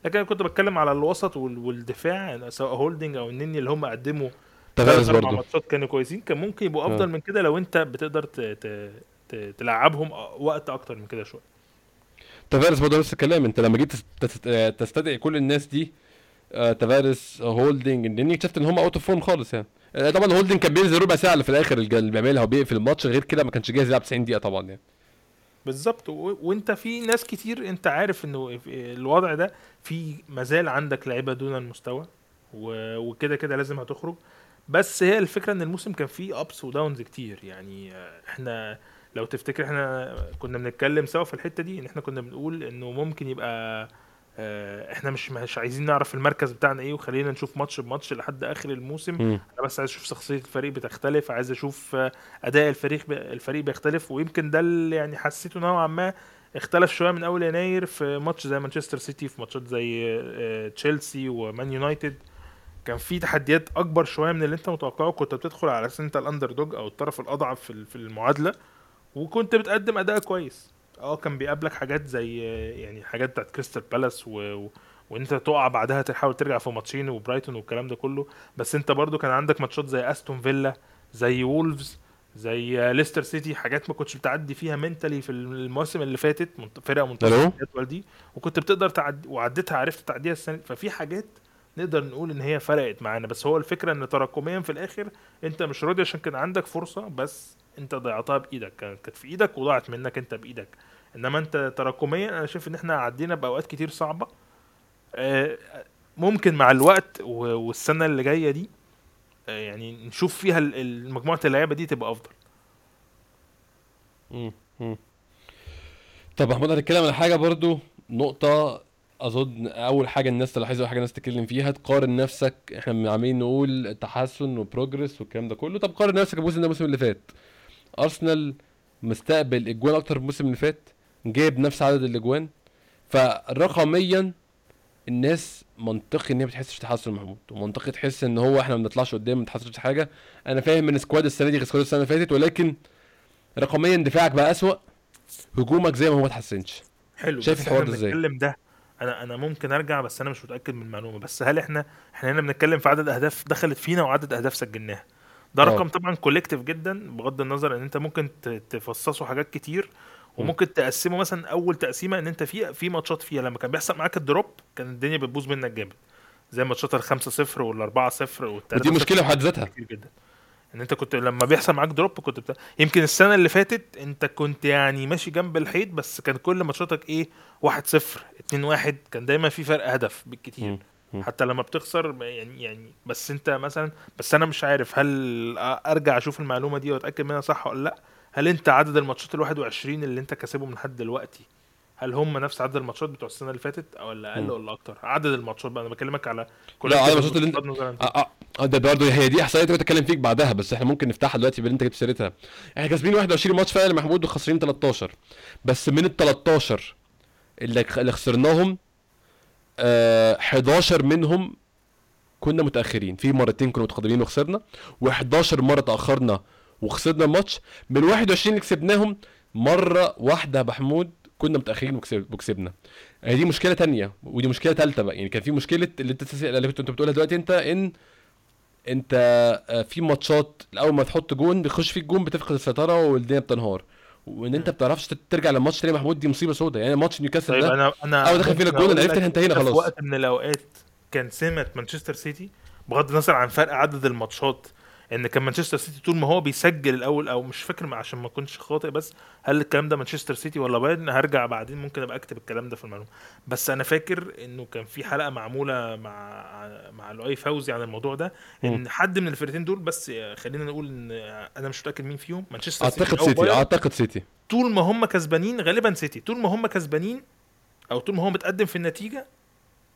لكن أنا كنت بتكلم على الوسط وال- والدفاع سواء هولدنج أو النني اللي هم قدموا ثلاث أربع ماتشات كانوا كويسين. كان ممكن يبقوا آه. افضل من كده لو أنت بتقدر ت... ت... ت... تلعبهم وقت أكتر من كده شوية. تافاريز برضه نفس الكلام. أنت لما جيت تست- تست- تستدعي كل الناس دي آه، تافاريز آه، هولدنج لاني اكتشفت إن هم out of form خالص يعني. آه، طبعا هولدنج كان بينزل ربع ساعة اللي في الآخر اللي بيعملها وبيقفل الماتش. غير كده ما كانش جاهز يلعب 90 دقيقة طبعا يعني. بالظبط. و... وانت في ناس كتير انت عارف انه الوضع ده في مازال عندك لعيبة دون المستوى و... وكده كده لازم هتخرج. بس هي الفكرة ان الموسم كان فيه ups و downs كتير. يعني إحنا لو تفتكر إحنا كنا بنتكلم سوا في الحتة دي ان إحنا كنا بنقول انه ممكن يبقى إحنا مش مش عايزين نعرف المركز بتاعنا إيه وخلينا نشوف ماتش بماتش لحد آخر الموسم. مم. أنا بس عايز أشوف شخصية الفريق بتختلف عايز أشوف آه، أداء الفريق الفريق بيختلف ويمكن ده اللي يعني حسيته نوعا ما اختلف شوية من أول يناير في ماتش زي مانشستر سيتي في ماتشات زي آه، تشيلسي ومان يونايتد. كان في تحديات أكبر شوية من اللي أنت متوقعه. كنت بتدخل على أساس انت ال underdog أو الطرف الأضعف في ال- في المعادلة وكنت بتقدم أداء كويس. آه كان بيقابلك حاجات زي يعني حاجات بتاعت كريستال بالاس و... و... وإن أنت تقع بعدها تحاول ترجع في ماتشين وبرايتون والكلام ده كله. بس أنت برضو كان عندك ماتشات زي أستون فيلا زي وولفز زي ليستر سيتي حاجات ما كنتش بتعدي فيها mentally في المواسم اللي فاتت فرقه ألو؟ الجدول دي. وكنت بتقدر تعدي وعديتها عرفت تعديها السنة ففي حاجات نقدر نقول إن هي فرقت معانا. بس هو الفكرة إن تراكميا في الآخر أنت مش راضي عشان كان عندك فرصة بس انت ضيعتها بإيدك كانت في إيدك وضاعت منك انت بإيدك. إنما انت تراكميا أنا شايف إن إحنا عدينا بأوقات كتير صعبة. آه، ممكن مع الوقت والسنة اللي جاية دي آه، يعني نشوف فيها مجموعة اللعيبة دي تبقى أفضل. طب محمود هنتكلم على حاجة برضو نقطة أظن أول حاجة الناس تلاحظها وحاجه الناس تتكلم فيها تقارن نفسك إحنا عمالين نقول تحسن وبروجرس والكلام ده كله. طب قارن نفسك بالموسم ده الموسم اللي فات. أرسنال مستقبل اجوان أكتر من الموسم اللي فات جايب نفس عدد الأجوان. فرقميا الناس منطقي إن هي ما بتحسش تحسن محمود ومنطقي تحس إن هو إحنا ما بنطلعش قدام ما بنتحسنش حاجة. أنا فاهم إن squad السنة دي غير squad السنة اللي فاتت ولكن رقميا دفاعك بقى أسوأ هجومك زي ما هو ما اتحسنش. حلو شايف الحوار ده إزاي؟ بنتكلم ده أنا أنا ممكن أرجع بس أنا مش متأكد من المعلومة. بس هل إحنا إحنا هنا بنتكلم في عدد أهداف دخلت فينا وعدد أهداف سجلناها؟ ده آه. رقم طبعا collective جدا بغض النظر إن أنت ممكن تفصصه حاجات كتير وممكن تقسمه مثلا أول تقسيمة إن أنت في في ماتشات فيها لما كان بيحصل معاك ال drop كان الدنيا بتبوظ منك جامد. زي ماتشات ال 5 0 وال 4 0 وال 3 ودي مشكلة في حد ذاتها. كتير جدا. إن أنت كنت لما بيحصل معاك drop كنت بتا... يمكن السنة اللي فاتت أنت كنت يعني ماشي جنب الحيط بس كان كل ماتشاتك إيه 1 0 2 1 كان دايما في فرق هدف بالكتير. مم. حتى لما بتخسر يعني يعني بس انت مثلا بس أنا مش عارف هل أرجع أشوف المعلومة دي وأتأكد منها صح ولا لأ؟ هل أنت عدد الماتشات ال 21 اللي أنت كاسبهم لحد دلوقتي هل هم نفس عدد الماتشات بتوع السنة اللي فاتت أو ولا أقل. ولا أكتر؟ عدد الماتشات بقى أنا بكلمك على لا، عدد الماتشات اللي انت- آه آه آه ده برضه هي دي احصائيه كنت اتكلم فيك بعدها بس إحنا ممكن نفتحها دلوقتي باللي أنت جبت سيرتها. إحنا كاسبين 21 ماتش فعلا محمود وخاسرين 13 بس من ال 13 اللي خسرناهم آه 11 منهم كنا متأخرين. في مرتين كنا متقدمين وخسرنا و11 مرة تأخرنا وخسرنا الماتش من 21 اللي كسبناهم مرة واحدة يا محمود كنا متأخرين وكسب- وكسبنا. هي دي مشكلة تانية ودي مشكلة ثالثه بقى. يعني كان في مشكلة اللي انت اللي كنت بتقولها دلوقتي انت ان انت آه، في ماتشات اول ما تحط جون بيخش فيك جون بتفقد السيطره والدنيا بتنهار. وإن أنت مم. بتعرفش ترجع للماتش تاني محمود دي مصيبة سوداء يعني ماتش نيوكاسل طيب ده أنا أنا أول دخل فينا أنا أقول عرفت انتهينا إن خلاص. في وقت من الأوقات كان سمة مانشستر سيتي بغض النظر عن فرق عدد الماتشات إن كان مانشستر سيتي طول ما هو بيسجل الأول أو مش فاكر عشان ما اكونش خاطئ بس هل الكلام ده مانشستر سيتي ولا بايرن؟ هرجع بعدين ممكن أبقى أكتب الكلام ده في المعلومة. بس أنا فاكر إنه كان في حلقة معمولة مع مع لؤي فوزي عن الموضوع ده إن حد من الفرقتين دول بس خلينا نقول إن أنا مش متأكد مين فيهم مانشستر أعتقد أو سيتي أعتقد سيتي. طول ما هم كسبانين غالبا سيتي طول ما هم كسبانين أو طول ما هو متقدم في النتيجة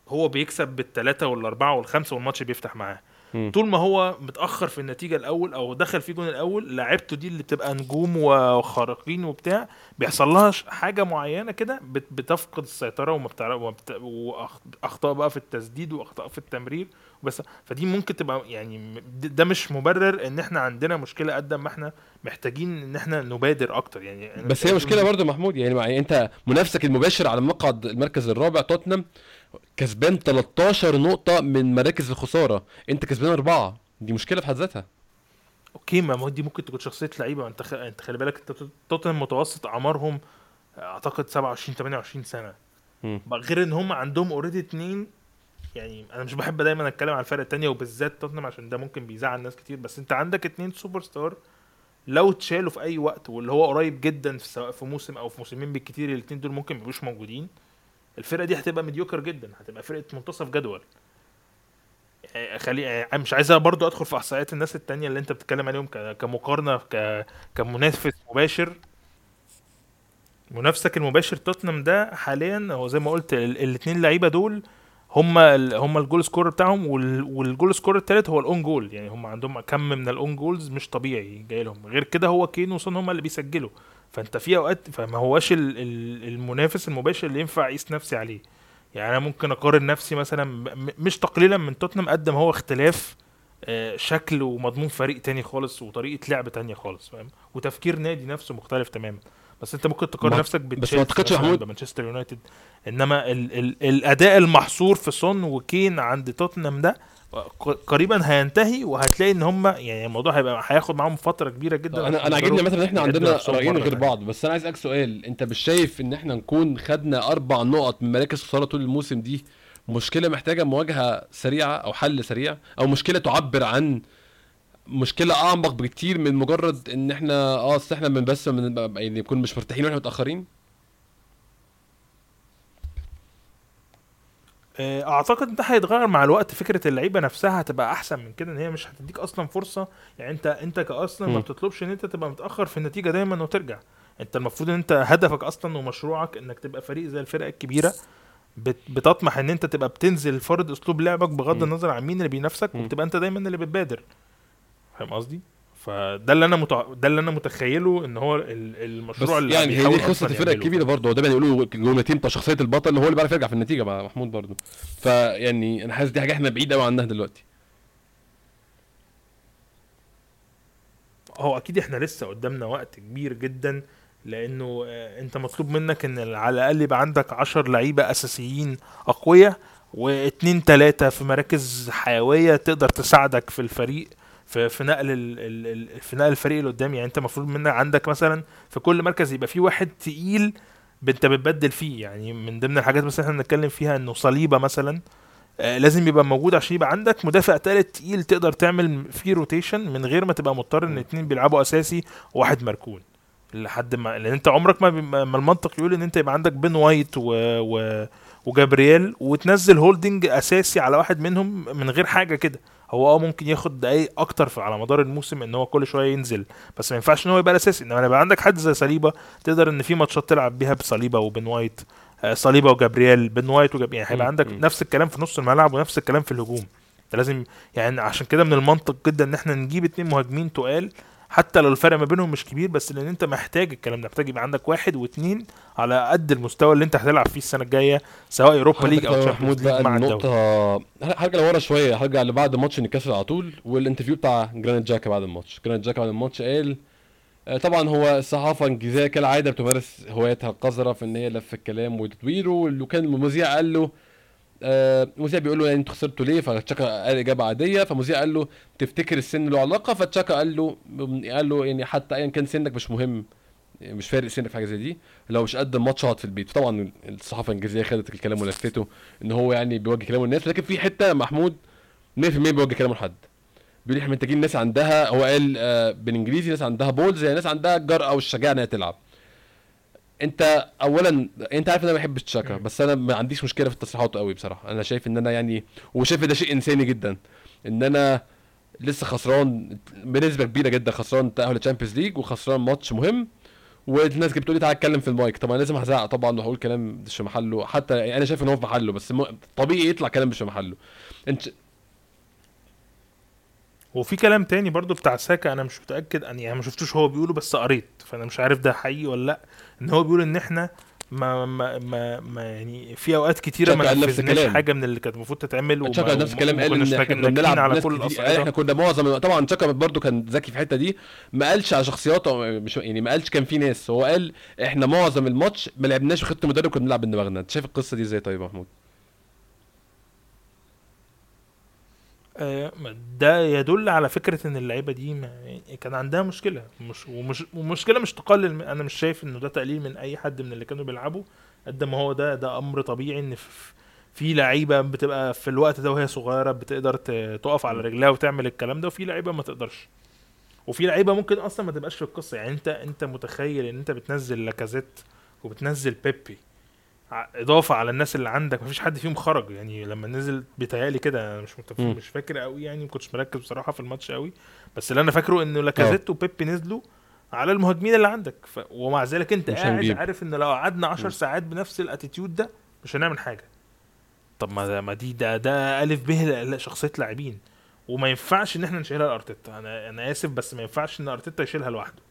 هو بيكسب بالثلاثه والأربعة والخمسة والماتش بيفتح معاه. مم. طول ما هو متأخر في النتيجة الأول أو دخل في جون الأول لعيبته دي اللي بتبقى نجوم وخارقين وبتاع بيحصل لها حاجة معينة كده بت- بتفقد السيطرة وما بت... واخطاء بقى في التسديد وأخطاء في التمرير بس فدي ممكن تبقى يعني م- ده مش مبرر إن إحنا عندنا مشكلة قد ما إحنا محتاجين إن إحنا نبادر أكتر يعني بس هي مشكلة يا محمود يعني مع- أنت منافسك المباشر على مقعد المركز الرابع توتنهام كسبان 13 نقطة من مراكز الخسارة. انت كسبان اربعة. دي مشكلة في حد ذاتها. أوكي ما هو دي ممكن تكون شخصية لعيبة. انت خ... انت خلي بالك انت توتنهام متوسط اعمارهم اعتقد 27 28 سنة. مم. بقى غير ان هم عندهم already اتنين. يعني أنا مش بحب دايما اتكلم على الفرق التانية وبالذات توتنهام عشان ده ممكن بيزعل ناس كتير. بس انت عندك اتنين سوبر ستار لو اتشالوا في أي وقت واللي هو قريب جدا في سواء في موسم أو في موسمين بالكتير الاتنين دول ممكن ميبقوش موجودين. الفرقة دي هتبقى mediocre جدا هتبقى فرقة منتصف جدول. يعني خلي يعني مش عايز برضو أدخل في إحصائيات الناس التانية اللي أنت بتتكلم عليهم كمقارنة ك... كمنافس مباشر. منافسك المباشر توتنهام ده حاليا هو زي ما قلت الاثنين لعيبة دول هم ال هم ال goal scorer بتاعهم وال- وال goal scorer الثالث هو ال own goal. يعني هم عندهم كم من ال own goals مش طبيعي جاي لهم. غير كده هو كين وسون هم اللي بيسجلوا. فانت في أوقات فما هواش ال- ال- المنافس المباشر اللي ينفع أقيس نفسي عليه. يعني أنا ممكن أقارن نفسي مثلا مش تقليلا من توتنهام قد ما هو اختلاف آه، شكل ومضمون فريق تاني خالص وطريقة لعب تانية خالص فاهم؟ وتفكير نادي نفسه مختلف تماما. بس أنت ممكن تقارن ما- نفسك ما يا مثلاً محمود- بمانشستر يونايتد. إنما ال ال الأداء المحصور في سون وكين عند توتنهام ده قريبا هينتهي وهتلاقي إن هم يعني الموضوع هيبقى هياخد معاهم فترة كبيرة جدا أنا أنا عاجبني مثلا إن إحنا عندنا رايين غير تانية. بعض. بس أنا عايز أسألك سؤال. أنت مش شايف إن إحنا نكون خدنا أربع نقط من مراكز خساره طول الموسم دي؟ مشكلة محتاجة مواجهة سريعة أو حل سريع؟ أو مشكلة تعبر عن مشكلة أعمق بكتير من مجرد إن إحنا آه إحنا من بس من يعني نكون مش مرتاحين وإحنا متأخرين؟ أعتقد إن ده هيتغير مع الوقت فكرة اللعيبة نفسها هتبقى أحسن من كده إن هي مش هتديك أصلا فرصة يعني أنت أنت كاصلا ما. بتطلبش إن أنت تبقى متأخر في النتيجة دايما وترجع أنت المفروض إن أنت هدفك أصلا ومشروعك إنك تبقى فريق زي الفرق الكبيرة بت- بتطمح إن أنت تبقى بتنزل فرض أسلوب لعبك بغض. النظر عن مين اللي بينافسك. وبتبقى أنت دايما اللي بتبادر فاهم قصدي فده اللي أنا متع... ده اللي أنا متخيله إن هو المشروع اللي يعني هي دي قصة أصلاً الفرق يعمله. الكبيرة برضه هو دايما يقولوا الجملتين بتاع شخصية البطل هو اللي بيعرف يرجع في النتيجة مع محمود برضه. فيعني أنا حاسس دي حاجة إحنا بعيد قوي عنها دلوقتي. هو أكيد إحنا لسه قدامنا وقت كبير جدا لأنه آه، أنت مطلوب منك إن على الأقل يبقى عندك عشر لعيبة أساسيين أقوياء واتنين تلاتة في مراكز حيوية تقدر تساعدك في الفريق. في في نقل ال ال في نقل الفريق اللي قدام يعني انت المفروض منك عندك مثلا في كل مركز يبقى في واحد تقيل انت بتبدل فيه. يعني من ضمن الحاجات مثلا إحنا بنتكلم فيها إنه صليبة مثلا آه، لازم يبقى موجود عشان يبقى عندك مدافع تالت تقيل تقدر تعمل فيه rotation من غير ما تبقى مضطر إن اتنين بيلعبوا أساسي وواحد مركون. لحد ما لأن أنت عمرك ما. ما المنطق يقول إن أنت يبقى عندك بن وايت و... و... وجابرييل وتنزل هولدنج أساسي على واحد منهم من غير حاجة كده. هو آه ممكن ياخد دقايق أكتر في على مدار الموسم ان هو كل شوية ينزل. بس ما ينفعش ان هو يبقى الاساسي انما يبقى عندك حد زي صليبة تقدر ان في ماتشات تلعب بيها بصليبة وبن وايت آه، صليبة وجابرييل بن وايت وجاب يعني هيبقى عندك. نفس الكلام في نص الملعب ونفس الكلام في الهجوم. انت لازم يعني عشان كده من المنطق جدا ان إحنا نجيب اتنين مهاجمين تقال حتى لو الفرق ما بينهم مش كبير بس لأن أنت محتاج الكلام ده محتاج يبقى عندك واحد واثنين على قد المستوى اللي أنت هتلعب فيه السنة الجاية سواء اوروبا ليج أو محمود بقى مع النقطة هرجع لورا شوية هرجع لبعد ماتش نيوكاسل على طول وال interview بتاع جرانيت تشاكا بعد الماتش. جرانيت تشاكا بعد الماتش قال آه، طبعا هو الصحافة الانجليزية كالعادة بتمارس هوايتها القذرة في إن هي لف الكلام وتطويره وكان المذيع قال له آه، المذيع بيقول له يعني أنتوا خسرتوا ليه؟ فتشاكا قال إجابة عادية. فالمذيع قال له تفتكر السن له علاقة؟ فتشاكا قال له قال له يعني حتى ايا كان سنك مش مهم مش فارق سنك في حاجة زي دي. لو مش قد الماتش اقعد في البيت. طبعا الصحافة الإنجليزية خدت الكلام ولفته إن هو يعني بيوجه كلامه للناس لكن في حتة محمود 100% بيوجه كلامه لحد بيقول إحنا محتاجين ناس عندها هو قال آه بالإنجليزي ناس عندها balls يعني ناس عندها الجرأه والشجاعة إنها تلعب. انت اولا انت عارف ان أنا ما بحبش تشاكا. بس أنا ما عنديش مشكلة في تصريحاته قوي بصراحة. أنا شايف ان أنا يعني وشايف ده شيء إنساني جدا إن أنا لسه خسران بنسبة كبيرة جدا خسران تأهل الشامبيونز ليج وخسران ماتش مهم. والناس كانت بتقول لي تعالى اتكلم في المايك. طبعا لازم هزعق طبعا وهقول كلام مش في محله. حتى يعني أنا شايف إن هو في محله بس م... طبيعي يطلع كلام مش في محله. انت وفي كلام تاني برضو بتاع ساكا أنا مش متأكد يعني ما شفتوش هو بيقوله بس قريت فأنا مش عارف ده حقيقي ولا لأ. إن هو بيقول إن إحنا ما ما ما, ما يعني في أوقات كتيرة ما نفذناش. حاجة من اللي كانت المفروض تتعمل وما- تشاكا نفس الكلام. قال إن إحنا كنا بنلعب على كل الاصعده إحنا كنا معظم طبعا تشاكا برضو كان ذكي في الحتة دي. ما قالش على شخصياته مش يعني ما قالش كان في ناس. هو قال إحنا معظم الماتش ما لعبناش بخطة مدرب كنا بنلعب بدماغنا. أنت شايف القصة دي إزاي طيب يا محمود؟ ده يدل على فكرة إن اللعيبة دي ما كان عندها مشكلة. مش ومش ومشكلة مش تقلل أنا مش شايف إنه ده تقليل من أي حد من اللي كانوا بيلعبوا قد ما هو ده ده أمر طبيعي إن في لعيبة بتبقى في الوقت ده وهي صغيرة بتقدر تقف على رجلها وتعمل الكلام ده وفي لعيبة ما تقدرش. وفي لعيبة ممكن أصلا ما تبقاش في القصة. يعني أنت أنت متخيل إن أنت بتنزل لاكازيت وبتنزل بيبي إضافة على الناس اللي عندك مفيش حد فيهم خرج. يعني لما نزل بيتهيألي كده أنا مش. مش فاكر قوي يعني ما كنتش مركز بصراحة في الماتش قوي بس اللي أنا فاكره إنه لاكازيت وبيبي نزلوا على المهاجمين اللي عندك. ف... ومع ذلك أنت مش قاعد هنجيب. عارف إن لو قعدنا 10 مم. ساعات بنفس ال attitude ده مش هنعمل حاجة. طب ما ما دي ده ده ألف ب ل- شخصية لاعبين. وما ينفعش إن إحنا نشيلها لأرتيتا. أنا أنا آسف بس ما ينفعش إن أرتيتا يشيلها لوحده.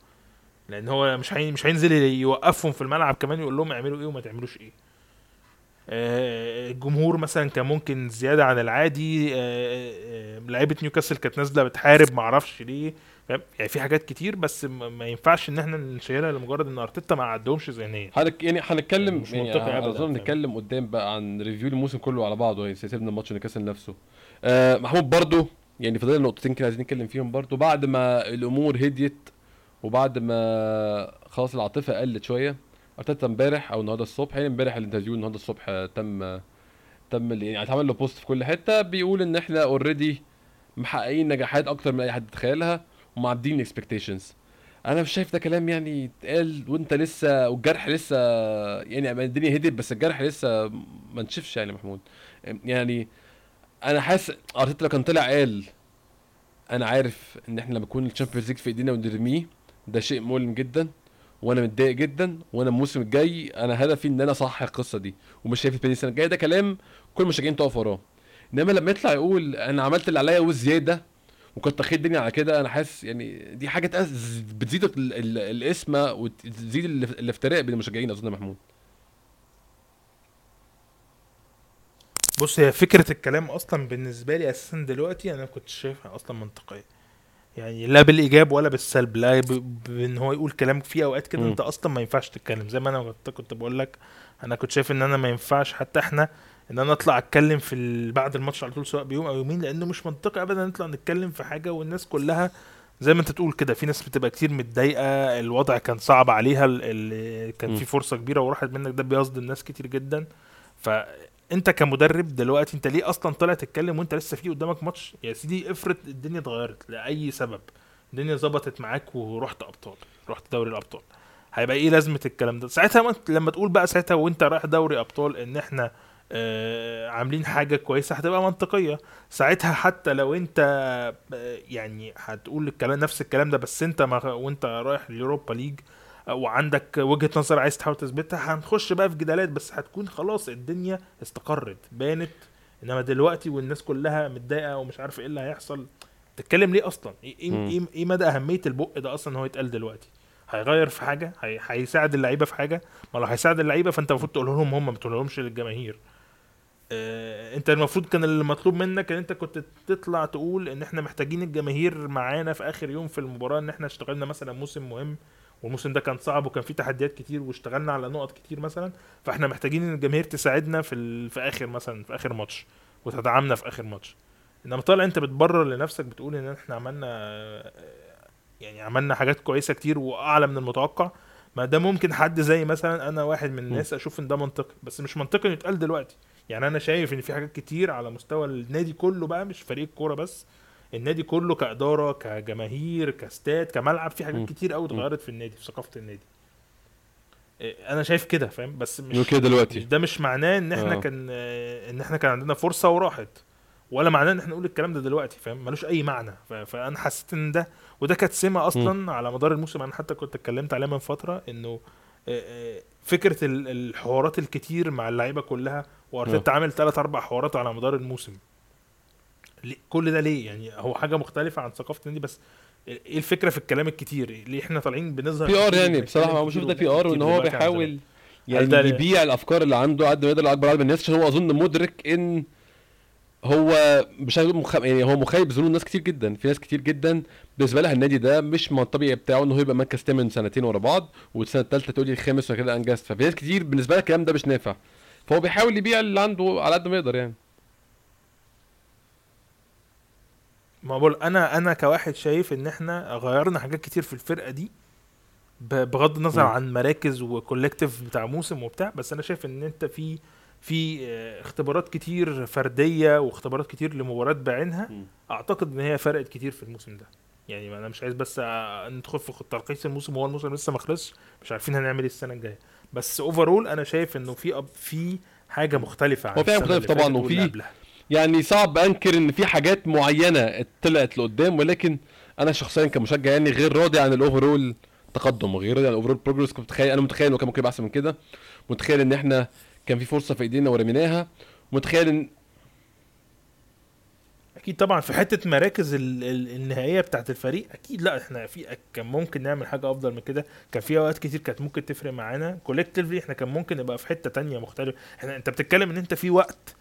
لأن هو مش هي... مش هينزل يوقفهم في الملعب كمان يقول لهم اعملوا إيه وما تعملوش إيه. آه، الجمهور مثلا كان ممكن زيادة عن العادي آه، آه، لعيبة نيوكاسل كانت نازلة بتحارب ما أعرفش ليه يعني في حاجات كتير بس ما ينفعش إن إحنا نشيلها لمجرد إن أرتيتا ما عدهمش ذهنيا. هنك يعني هنتكلم مش يعني منطقي أبداً، أظن. نتكلم قدام بقى عن review الموسم كله على بعضه يعني سيبنا الماتش نيوكاسل نفسه. آه محمود برضو يعني فضلنا نقطتين كده عايزين نتكلم فيهم برضو. بعد ما الأمور هديت وبعد ما خلاص العاطفة قلت شوية ارتيتا امبارح أو النهارده الصبح يعني امبارح ال interview النهارده الصبح آه، تم تم يعني اتعمل له post في كل حتة بيقول إن إحنا already محققين نجاحات أكتر من أي حد تخيلها ومعديين expectations أنا مش شايف ده كلام يعني اتقال وأنت لسه والجرح لسه يعني الدنيا هدت بس الجرح لسه ما نشفش يعني محمود. يعني أنا حاسس أرتيتا لو كان طلع قال أنا عارف إن إحنا لما يكون الشامبيونز ليج في إيدينا ونرميه ده شيء مؤلم جدا. وأنا متضايق جدا وأنا الموسم الجاي أنا هدفي إن أنا أصحح القصة دي. ومش شايف السنة الجاية ده كلام كل المشجعين تقف وراه. إنما لما يطلع يقول أنا عملت اللي عليا وزيادة وكنت تخيل الدنيا على كده أنا حاسس يعني دي حاجة بتزيد ال- ال- الاسمه وتزيد الاف- الافتراء بين المشجعين أظن محمود. بص هي فكرة الكلام أصلا بالنسبة لي أساسا دلوقتي أنا كنت شايفها أصلا منطقية. يعني لا بالإيجاب ولا بالسلب لا ب- بان هو يقول كلام في أوقات كده. أنت أصلا ما ينفعش تتكلم زي ما أنا كنت بقول لك أنا كنت شايف إن أنا ما ينفعش حتى إحنا إن أنا أطلع أتكلم في ال... بعد الماتش على طول سواء بيوم أو يومين لأنه مش منطقي ابدا نطلع نتكلم في حاجة والناس كلها زي ما أنت تقول كده في ناس بتبقى كتير متضايقة الوضع كان صعب عليها ال... ال... كان. في فرصة كبيرة وراحت منك ده بيصدم ناس كتير جدا فانت كمدرب دلوقتي انت ليه أصلا طالع تتكلم وانت لسه في قدامك ماتش؟ يا سيدي افرض الدنيا اتغيرت لأي سبب الدنيا ظبطت معاك ورحت أبطال رحت دوري الأبطال. هيبقى إيه لازمة الكلام ده؟ ساعتها ما انت- لما تقول بقى ساعتها وانت رايح دوري أبطال إن إحنا آه عاملين حاجة كويسة هتبقى منطقية. ساعتها حتى لو انت آه، يعني هتقول الكلام نفس الكلام ده بس انت ما وانت رايح اليوروبا ليج آه، وعندك وجهة نظر عايز تحاول تثبتها هنخش بقى في جدالات بس هتكون خلاص الدنيا استقرت بانت. إنما دلوقتي والناس كلها متضايقة ومش عارفة إيه اللي هيحصل. تتكلم ليه أصلا؟ إيه إيه, مم. إيه, إيه مدى أهمية البق ده أصلا إن هو يتقال دلوقتي؟ هيغير في حاجة؟ هي... هيساعد اللعيبة في حاجة؟ ما لو هيساعد اللعيبة فأنت المفروض تقول لهم هم ما تقولهمش للجماهير. آه، أنت المفروض كان اللي مطلوب منك إن أنت كنت تطلع تقول إن إحنا محتاجين الجماهير معانا في آخر يوم في المباراة إن إحنا اشتغلنا مثلا موسم مهم. والموسم ده كان صعب وكان فيه تحديات كتير واشتغلنا على نقط كتير مثلا فاحنا محتاجين إن الجماهير تساعدنا في ال... في آخر مثلا في آخر ماتش وتدعمنا في آخر ماتش. إنما طالع أنت بتبرر لنفسك بتقول إن إحنا عملنا يعني عملنا حاجات كويسة كتير وأعلى من المتوقع ما ده ممكن حد زي مثلا أنا واحد من الناس أشوف إن ده منطقي بس مش منطقي يتقال دلوقتي. يعني أنا شايف إن في حاجات كتير على مستوى النادي كله بقى مش فريق الكورة بس النادي كله كإدارة كجماهير كاستاد كملعب في م. حاجات كتير قوي اتغيرت في النادي في ثقافة النادي. إيه، أنا شايف كده فاهم؟ بس مش كده دلوقتي. ده مش معناه إن إحنا آه. كان آه، إن إحنا كان عندنا فرصة وراحت ولا معناه إن إحنا نقول الكلام ده دلوقتي فاهم؟ ملوش أي معنى. فأنا حسيت إن ده وده كانت سمة أصلا على مدار الموسم أنا حتى كنت اتكلمت عليها من فترة إنه آه، آه، فكرة ال- الحوارات الكتير مع اللعيبة كلها وأرتيتا عامل ثلاث أربع حوارات على مدار الموسم. كل ده ليه؟ يعني هو حاجة مختلفة عن ثقافة النادي بس إيه الفكرة في الكلام الكتير؟ ليه إحنا طالعين بنظهر PR يعني بصراحة هو بشوف ده PR وإن هو؟ بيحاول يعني يبيع الأفكار اللي عنده قد ما يقدر اكبر عدد من الناس عشان هو أظن مدرك إن هو مش مخ... يعني هو مخيب ظنون ناس كتير جدا. في ناس كتير جدا بالنسبة لها النادي ده مش من الطبيعي بتاعه إن هو يبقى مركز تامن سنتين ورا بعض والسنة الثالثه تقول لي الخامس وكده أنجزت. ففي ناس كتير بالنسبة لها الكلام ده مش نافع. فهو بيحاول يبيع اللي عنده على قد ما يقدر يعني. ما بقول أنا أنا كواحد شايف إن إحنا غيرنا حاجات كتير في الفرقة دي بغض النظر. عن مراكز و collective بتاع موسم وبتاع بس أنا شايف إن أنت في في آه، اختبارات كتير فردية واختبارات كتير لمباريات بعينها أعتقد إن هي فرقت كتير في الموسم ده يعني أنا مش عايز بس ندخل في تلخيص الموسم وهو الموسم لسه ما خلصش مش عارفين هنعمل إيه السنة الجاية بس overall أنا شايف إنه في up في حاجة مختلفة عن هو في اللي طبعاً، وفي-. يعني صعب أنكر إن في حاجات معينة طلعت لقدام ولكن أنا شخصيا كمشجع يعني غير راضي عن ال overall تقدم غير يعني overall progress كنت متخيل أنا متخيل إنه كان ممكن يبقى أحسن من كده. متخيل إن إحنا كان في فرصة في إيدينا ورميناها. متخيل ان أكيد طبعا في حتة مراكز ال- ال- النهائية بتاعت الفريق أكيد لا إحنا في كان ممكن نعمل حاجة أفضل من كده. كان في أوقات كتير كانت ممكن تفرق معانا collectively إحنا كان ممكن نبقى في حتة تانية مختلفة. إحنا أنت بتتكلم إن أنت في وقت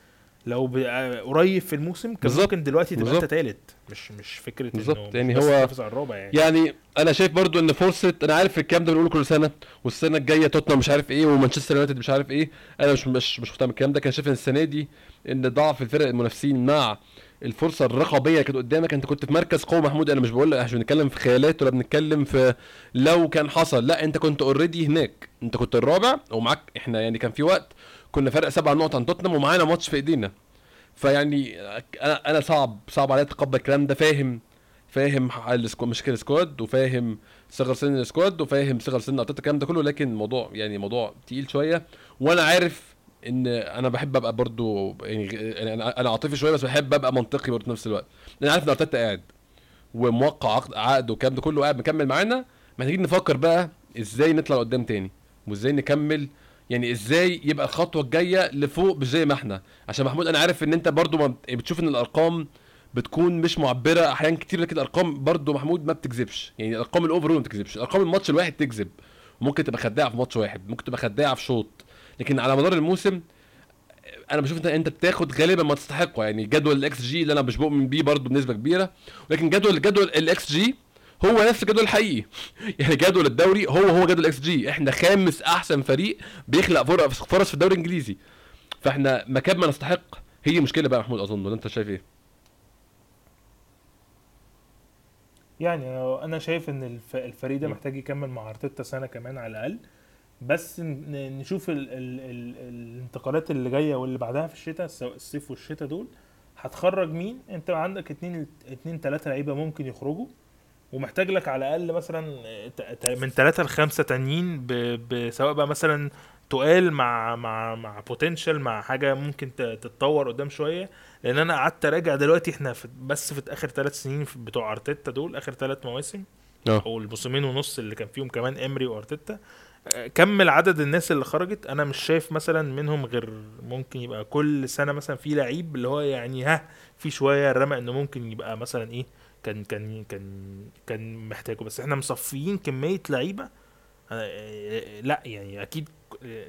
لو آه، قريب في الموسم كان. ممكن دلوقتي تبقى انت. تالت مش مش فكرة بالظبط. انه يعني هو- الرابع يعني يعني أنا شايف برضو إن فرصه أنا عارف الكلام ده بنقوله كل سنة والسنة الجاية توتنهام مش عارف إيه ومانشستر يونايتد مش عارف إيه أنا مش مش مش مهتم بالكلام ده كان شايف إن السنة دي إن ضعف الفرق المنافسين مع الفرصة الرقابية اللي كانت قدامك أنت كنت في مركز قوه محمود أنا مش بقول إحنا مش بنتكلم في خيالات ولا بنتكلم في لو كان حصل لا أنت كنت already هناك أنت كنت الرابع ومعاك إحنا يعني كان في وقت كنا فرق سبع نقط عن توتنهام ومعانا ماتش في ايدينا. فيعني أنا أنا صعب صعب عليا اتقبل الكلام ده. فاهم فاهم ال squ... مشاكل ال squad وفاهم صغر سن ال squad وفاهم صغر سن أرتيتا الكلام ده كله لكن الموضوع يعني موضوع تقيل شوية. وأنا عارف إن أنا بحب أبقى برضو يعني يعني أنا أنا عاطفي شوية بس بحب أبقى منطقي برضو في نفس الوقت. لأن عارف إن أرتيتا قاعد وموقع عقد عقد والكلام ده كله قاعد مكمل معانا. محتاجين نفكر بقى إزاي نطلع لقدام تاني وإزاي نكمل يعني إزاي يبقى الخطوة الجاية لفوق مش زي ما إحنا. عشان محمود أنا عارف إن أنت برضو ما بت- بتشوف إن الأرقام بتكون مش معبرة أحيانا كتير لكن الأرقام برضو محمود ما بتكذبش. يعني الأرقام ال overall ما بتكذبش. ارقام الماتش الواحد تكذب. وممكن تبقى خداعه في ماتش واحد ممكن تبقى خداعه في شوط. لكن على مدار الموسم أنا بشوف انت أنت بتاخد غالبا ما تستحقه. يعني جدول الاكس جي اللي أنا مش بؤمن بيه برضو بنسبة كبيرة. ولكن جدول جدول الاكس جي هو نفس الجدول الحقيقي. يعني جدول الدوري هو هو جدول الاكس جي إحنا خامس أحسن فريق بيخلق فرص فرص في الدوري الإنجليزي. فإحنا مكان ما نستحق. هي مشكلة بقى محمود أظن. ولا أنت شايف إيه؟ يعني أنا شايف إن الف- الفريق ده. محتاج يكمل مع أرتيتا سنة كمان على الأقل. بس نشوف ال ال ال الانتقالات اللي جاية واللي بعدها في الشتاء الصيف والشتاء دول هتخرج مين؟ أنت عندك اتنين اتنين تلاتة لعيبة ممكن يخرجوا. ومحتاج لك على الأقل مثلا من ثلاثة لخمسة تانيين سواء بقى مثلا تقال مع مع مع بوتنشال مع حاجة ممكن تتطور قدام شوية. لأن أنا قعدت أراجع دلوقتي إحنا في بس في آخر ثلاث سنين بتوع أرتيتا دول آخر ثلاث مواسم. آه. أو الموسمين ونص اللي كان فيهم كمان إمري وأرتيتا. آه، كمل عدد الناس اللي خرجت؟ أنا مش شايف مثلا منهم غير ممكن يبقى كل سنة مثلا في لعيب اللي هو يعني ها في شوية رمى إنه ممكن يبقى مثلا إيه كان كان كان كان محتاجه. بس إحنا مصفيين كمية لعيبة. آه، لا يعني أكيد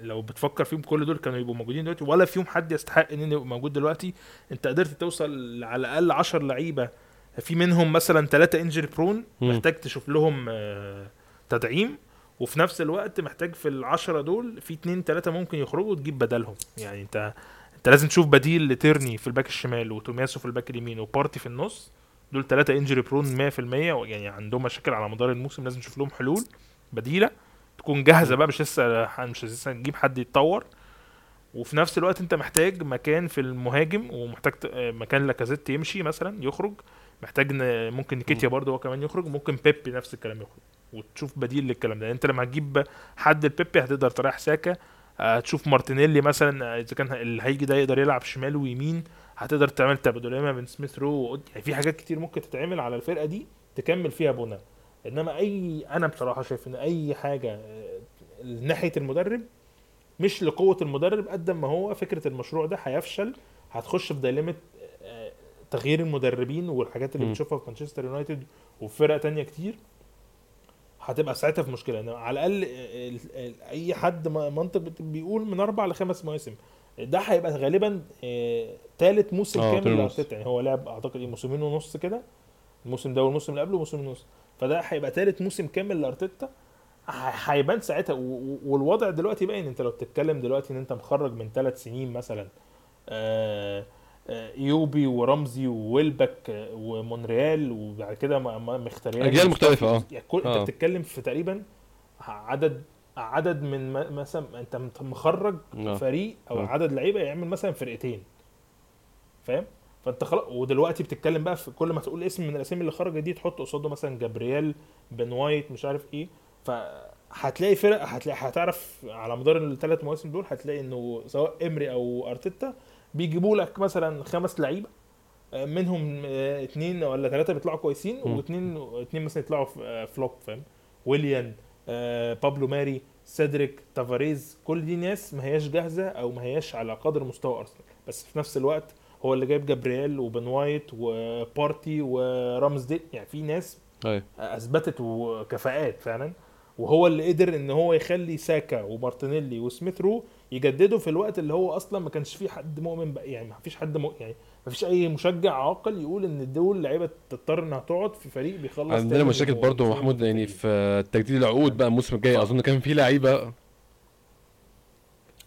لو بتفكر فيهم كل دول كانوا يبقوا موجودين دلوقتي ولا فيهم حد يستحق إن يبقى موجود دلوقتي. أنت قدرت توصل على الأقل 10 لعيبة في منهم مثلا ثلاثة انجري برون. محتاج تشوف لهم آه، تدعيم. وفي نفس الوقت محتاج في العشرة دول في اتنين تلاتة ممكن يخرجوا وتجيب بدلهم. يعني أنت أنت لازم تشوف بديل لتيرني في ال back الشمال وتومياسو في ال back اليمين وبارتي في النص. دول ثلاثة injury prone 100% يعني عندهم مشاكل على مدار الموسم لازم نشوف لهم حلول بديلة تكون جاهزة بقى مش لسه مش لسه نجيب حد يتطور. وفي نفس الوقت انت محتاج مكان في المهاجم ومحتاج آه، مكان لاكازيت يمشي مثلا يخرج. محتاج ممكن نكيتيا برضه هو كمان يخرج ممكن بيبي نفس الكلام يخرج. وتشوف بديل للكلام ده. انت لما هتجيب حد لبيبي هتقدر تريح ساكا. هتشوف مارتينيلي مثلا آه، إذا كان اللي هيجي ده يقدر يلعب شمال ويمين. هتقدر تعمل تبادليه ما بين سميث رو يعني في حاجات كتير ممكن تتعمل على الفرقة دي تكمل فيها بناء إنما اي أنا بصراحة شايف إن أي حاجة آه، ناحية المدرب مش لقوة المدرب قد ما هو فكرة المشروع ده هيفشل هتخش في دايلمة آه، تغيير المدربين والحاجات اللي. بتشوفها في مانشستر يونايتد وفي فرق تانية كتير هتبقى ساعتها في مشكلة إنما على الأقل آه، أي حد منطق بيقول من أربع لخمس مواسم ده هيبقى غالبا ثالث موسم آه، كامل. لارتيتا يعني هو لعب أعتقد إيه موسمين ونص كده. الموسم ده والموسم اللي قبله موسم ونص. فده هيبقى ثالث موسم كامل لأرتيتا. هيبان ساعتها. والوضع دلوقتي باين. انت لو بتتكلم دلوقتي إن انت مخرج من ثلاث سنين مثلا آه، آه، أيوبي ورمزي وويلبك آه، ومونريال وبعد كده م- م- مخيتاريان أجيال مختلفة، آه. يعني كل آه. انت بتتكلم في تقريبا عدد عدد من مثلا انت مخرج آه. فريق أو آه. عدد لعيبة يعمل مثلا فرقتين فاهم فانت خلاص ودلوقتي بتتكلم بقى في كل ما تقول اسم من الأسامي اللي خرجت دي تحط قصاده مثلا جابرييل بن وايت مش عارف إيه فهتلاقي فرق هتلاقي هتعرف على مدار الثلاث مواسم دول هتلاقي انه سواء إمري أو أرتيتا بيجيبوا لك مثلا خمس لعيبة آه، منهم آه، اتنين ولا ثلاثة بيطلعوا كويسين. واثنين اتنين مثلا يطلعوا آه، flop فاهم ويليان آه بابلو ماري سيدريك تافاريس كل دي ناس ما هياش جاهزة أو ما هياش على قدر مستوى أرسنال. بس في نفس الوقت هو اللي جايب جابرييل وبن وايت وبارتي ورامسديل يعني في ناس أيوه. أثبتت كفاءات فعلا. وهو اللي قدر إن هو يخلي ساكا ومارتينيلي وسميث رو يجددوا في الوقت اللي هو أصلا ما كانش فيه حد مؤمن بقى يعني ما فيش حد مؤمن يعني ما فيش أي مشجع عاقل يقول إن دول لعيبة تضطر إنها تقعد في فريق بيخلص عندنا مشاكل و- محمود يعني في تجديد العقود بقى الموسم الجاي أظن كان في لعيبة.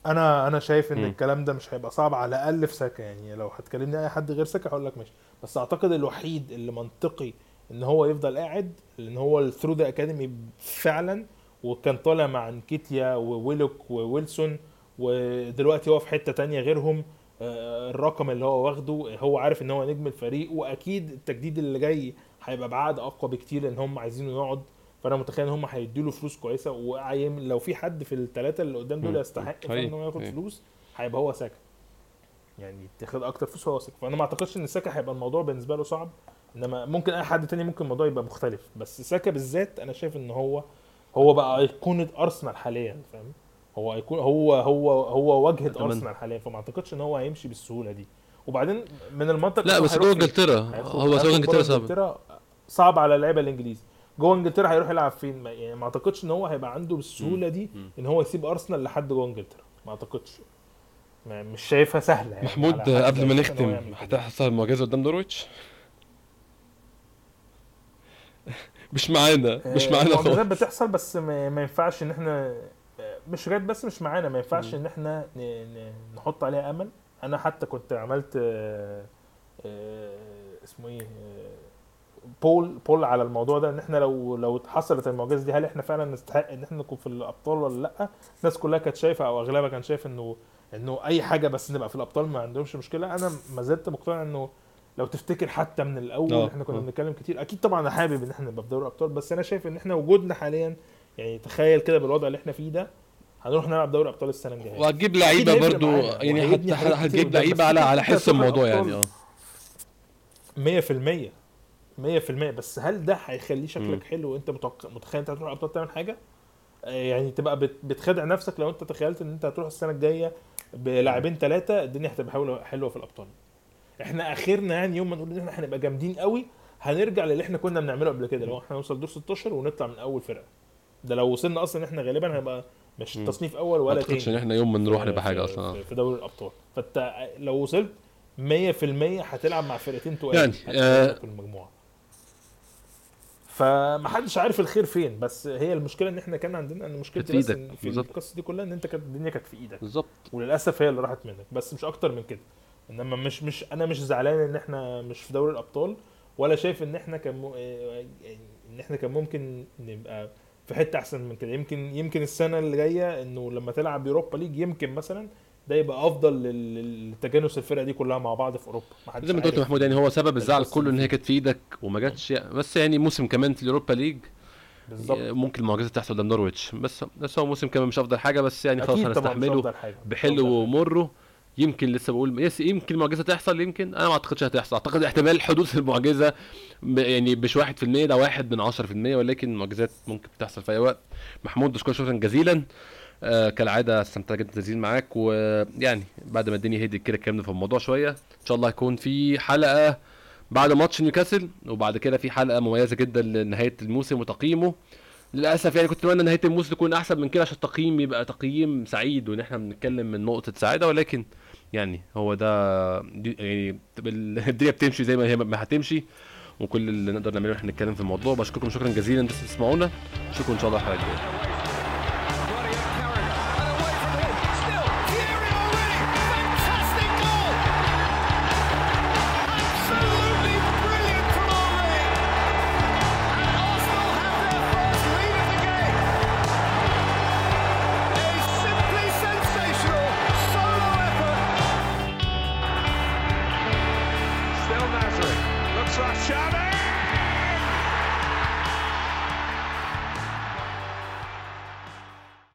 أنا أنا شايف إن مم. الكلام ده مش هيبقى صعب على الأقل في ساكا يعني لو هتكلمني أي حد غير ساكا هقول لك ماشي. بس أعتقد الوحيد اللي منطقي إن هو يفضل قاعد لأن هو ال through the academy فعلا وكان طالع مع أنكيتيا وويلوك وويلسون ودلوقتي هو في حتة تانية غيرهم الرقم اللي هو واخده هو عارف إن هو نجم الفريق وأكيد التجديد اللي جاي هيبقى بعقد أقوى بكتير لأن هم عايزينه يقعد. فأنا متخيل إن هم هيدوا له فلوس كويسة وعايم لو في حد في الثلاثه اللي قدام دول. يستحق أيوة، إن هو ياخد أيوة. فلوس هيبقى هو ساكا يعني تاخد أكتر فلوس هو ساكا فأنا ما أعتقدش إن ساكا هيبقى الموضوع بالنسبة له صعب إنما ممكن أي حد تاني ممكن الموضوع يبقى مختلف. بس ساكا بالذات أنا شايف إن هو هو بقى إيقونة أرسنال حاليا فاهم؟ هو هو هو هو واجهه أتمنى. ارسنال حاليا فما أعتقدش إن هو هيمشي بالسهولة دي. وبعدين من المنطق لا بس جوه؟ إنجلترا. هو بره إنجلترا صعب. صعب على اللعيبة الإنجليز. جوه إنجلترا هيروح يلعب فين؟ يعني ما أعتقدش إن هو هيبقى عنده بالسهولة دي. إن هو يسيب أرسنال لحد جوه إنجلترا. ما أعتقدش. ما مش شايفها سهلة يعني. محمود قبل ما نختم. هتحصل معجزة قدام نورويتش مش معانا. مش آه، معانا خالص. بتحصل بس ما, ينفعش إن إحنا مش جات بس مش معانا ما ينفعش إن إحنا. نحط عليها أمل أنا حتى كنت عملت آه، آه، اسمه إيه آه، بول بول على الموضوع ده إن إحنا لو لو حصلت المعجزة دي هل إحنا فعلا نستحق إن إحنا نكون في الأبطال ولا لأ الناس كلها كانت شايفة أو أغلبها كان شايف إنه إنه أي حاجة بس نبقى في الأبطال ما عندهمش مشكلة أنا ما زلت مقتنع إنه لو تفتكر حتى من الأول آه، إحنا كنا. بنتكلم كتير أكيد طبعا أنا حابب إن إحنا نبقى في دوري الأبطال بس أنا شايف إن إحنا وجودنا حاليا يعني تخيل كده بالوضع اللي إحنا فيه ده هنروح نلعب دوري أبطال السنة الجاية. وهتجيب لعيبة برضو يعني هتجيب لعيبة على على حس الموضوع. يعني آه 100% 100% بس هل ده هيخليه شكلك. حلو وأنت متوقع متخيل أنت هتروح الابطال تعمل حاجة؟ آه، يعني تبقى بت- بتخدع نفسك لو أنت تخيلت إن أنت هتروح السنة الجاية بلاعبين ثلاثة الدنيا هتبقى حلوة حلوة في الأبطال. إحنا آخرنا يعني يوم ما نقول إن إحنا هنبقى جامدين قوي هنرجع للي إحنا كنا بنعمله قبل كده لو إحنا نوصل دور 16 ونطلع من أول فرقة. ده لو وصلنا أصلا إحنا غالبا هنبقى مش. تصنيف أول ما ولا تاني. إن إحنا يوم ما نروح نبقى حاجة في- أصلا. في- دوري الأبطال. فأنت لو وصلت 100% هتلعب مع فرقتين تقال. يعني، آه، في المجموعه فمحدش عارف الخير فين بس هي المشكلة إن إحنا كان عندنا إن مشكلتي في بس إن في. القصة دي كلها إن أنت كانت الدنيا كانت في إيدك. بالظبط. وللأسف هي اللي راحت منك. بس مش أكتر من كده. إنما مش مش أنا مش زعلان إن إحنا مش في دوري الأبطال ولا شايف إن إحنا كان مو... يعني إن إحنا كان ممكن نبقى في حتة أحسن من كده. يمكن يمكن السنة اللي جاية إنه لما تلعب يوروبا ليج يمكن مثلا ده يبقى أفضل لتجانس الفرقه دي كلها مع بعض في أوروبا. زي ما انت قلت. محمود يعني هو سبب الزعل كله إن. هي كانت في إيدك وما جاتش. بس يعني موسم كمان في ال Europa League بالظبط. ممكن المعجزه تحصل قدام نورويتش. بس بس هو موسم كمان مش أفضل حاجة بس يعني خلاص هنستحمله بحلو. ومره. يمكن لسه بقول yes يمكن المعجزة تحصل يمكن أنا ما أعتقدش هتحصل أعتقد احتمال حدوث المعجزة يعني مش 1% ده واحد من 10% ولكن المعجزات ممكن تحصل في أي وقت. محمود بشكرك شكرا جزيلا. آه كالعادة استمتعت جدا تسجيل معاك ويعني بعد ما الدنيا هديت كده اتكلمنا في الموضوع شوية. إن شاء الله هيكون في حلقة بعد ماتش نيوكاسل وبعد كده في حلقة مميزة جدا لنهاية الموسم وتقييمه. للأسف يعني كنت أتمنى نهاية الموسم تكون أحسن من كده عشان التقييم يبقى تقييم سعيد وإن إحنا بنتكلم من نقطة سعاده ولكن يعني هو ده يعني الدنيا بتمشي زي ما هي ما هتمشي وكل اللي نقدر نعمله إحنا نتكلم في الموضوع. بشكركم شكرا جزيلا أنتوا بتسمعونا. اشوفكم إن شاء الله الحلقة الجاية.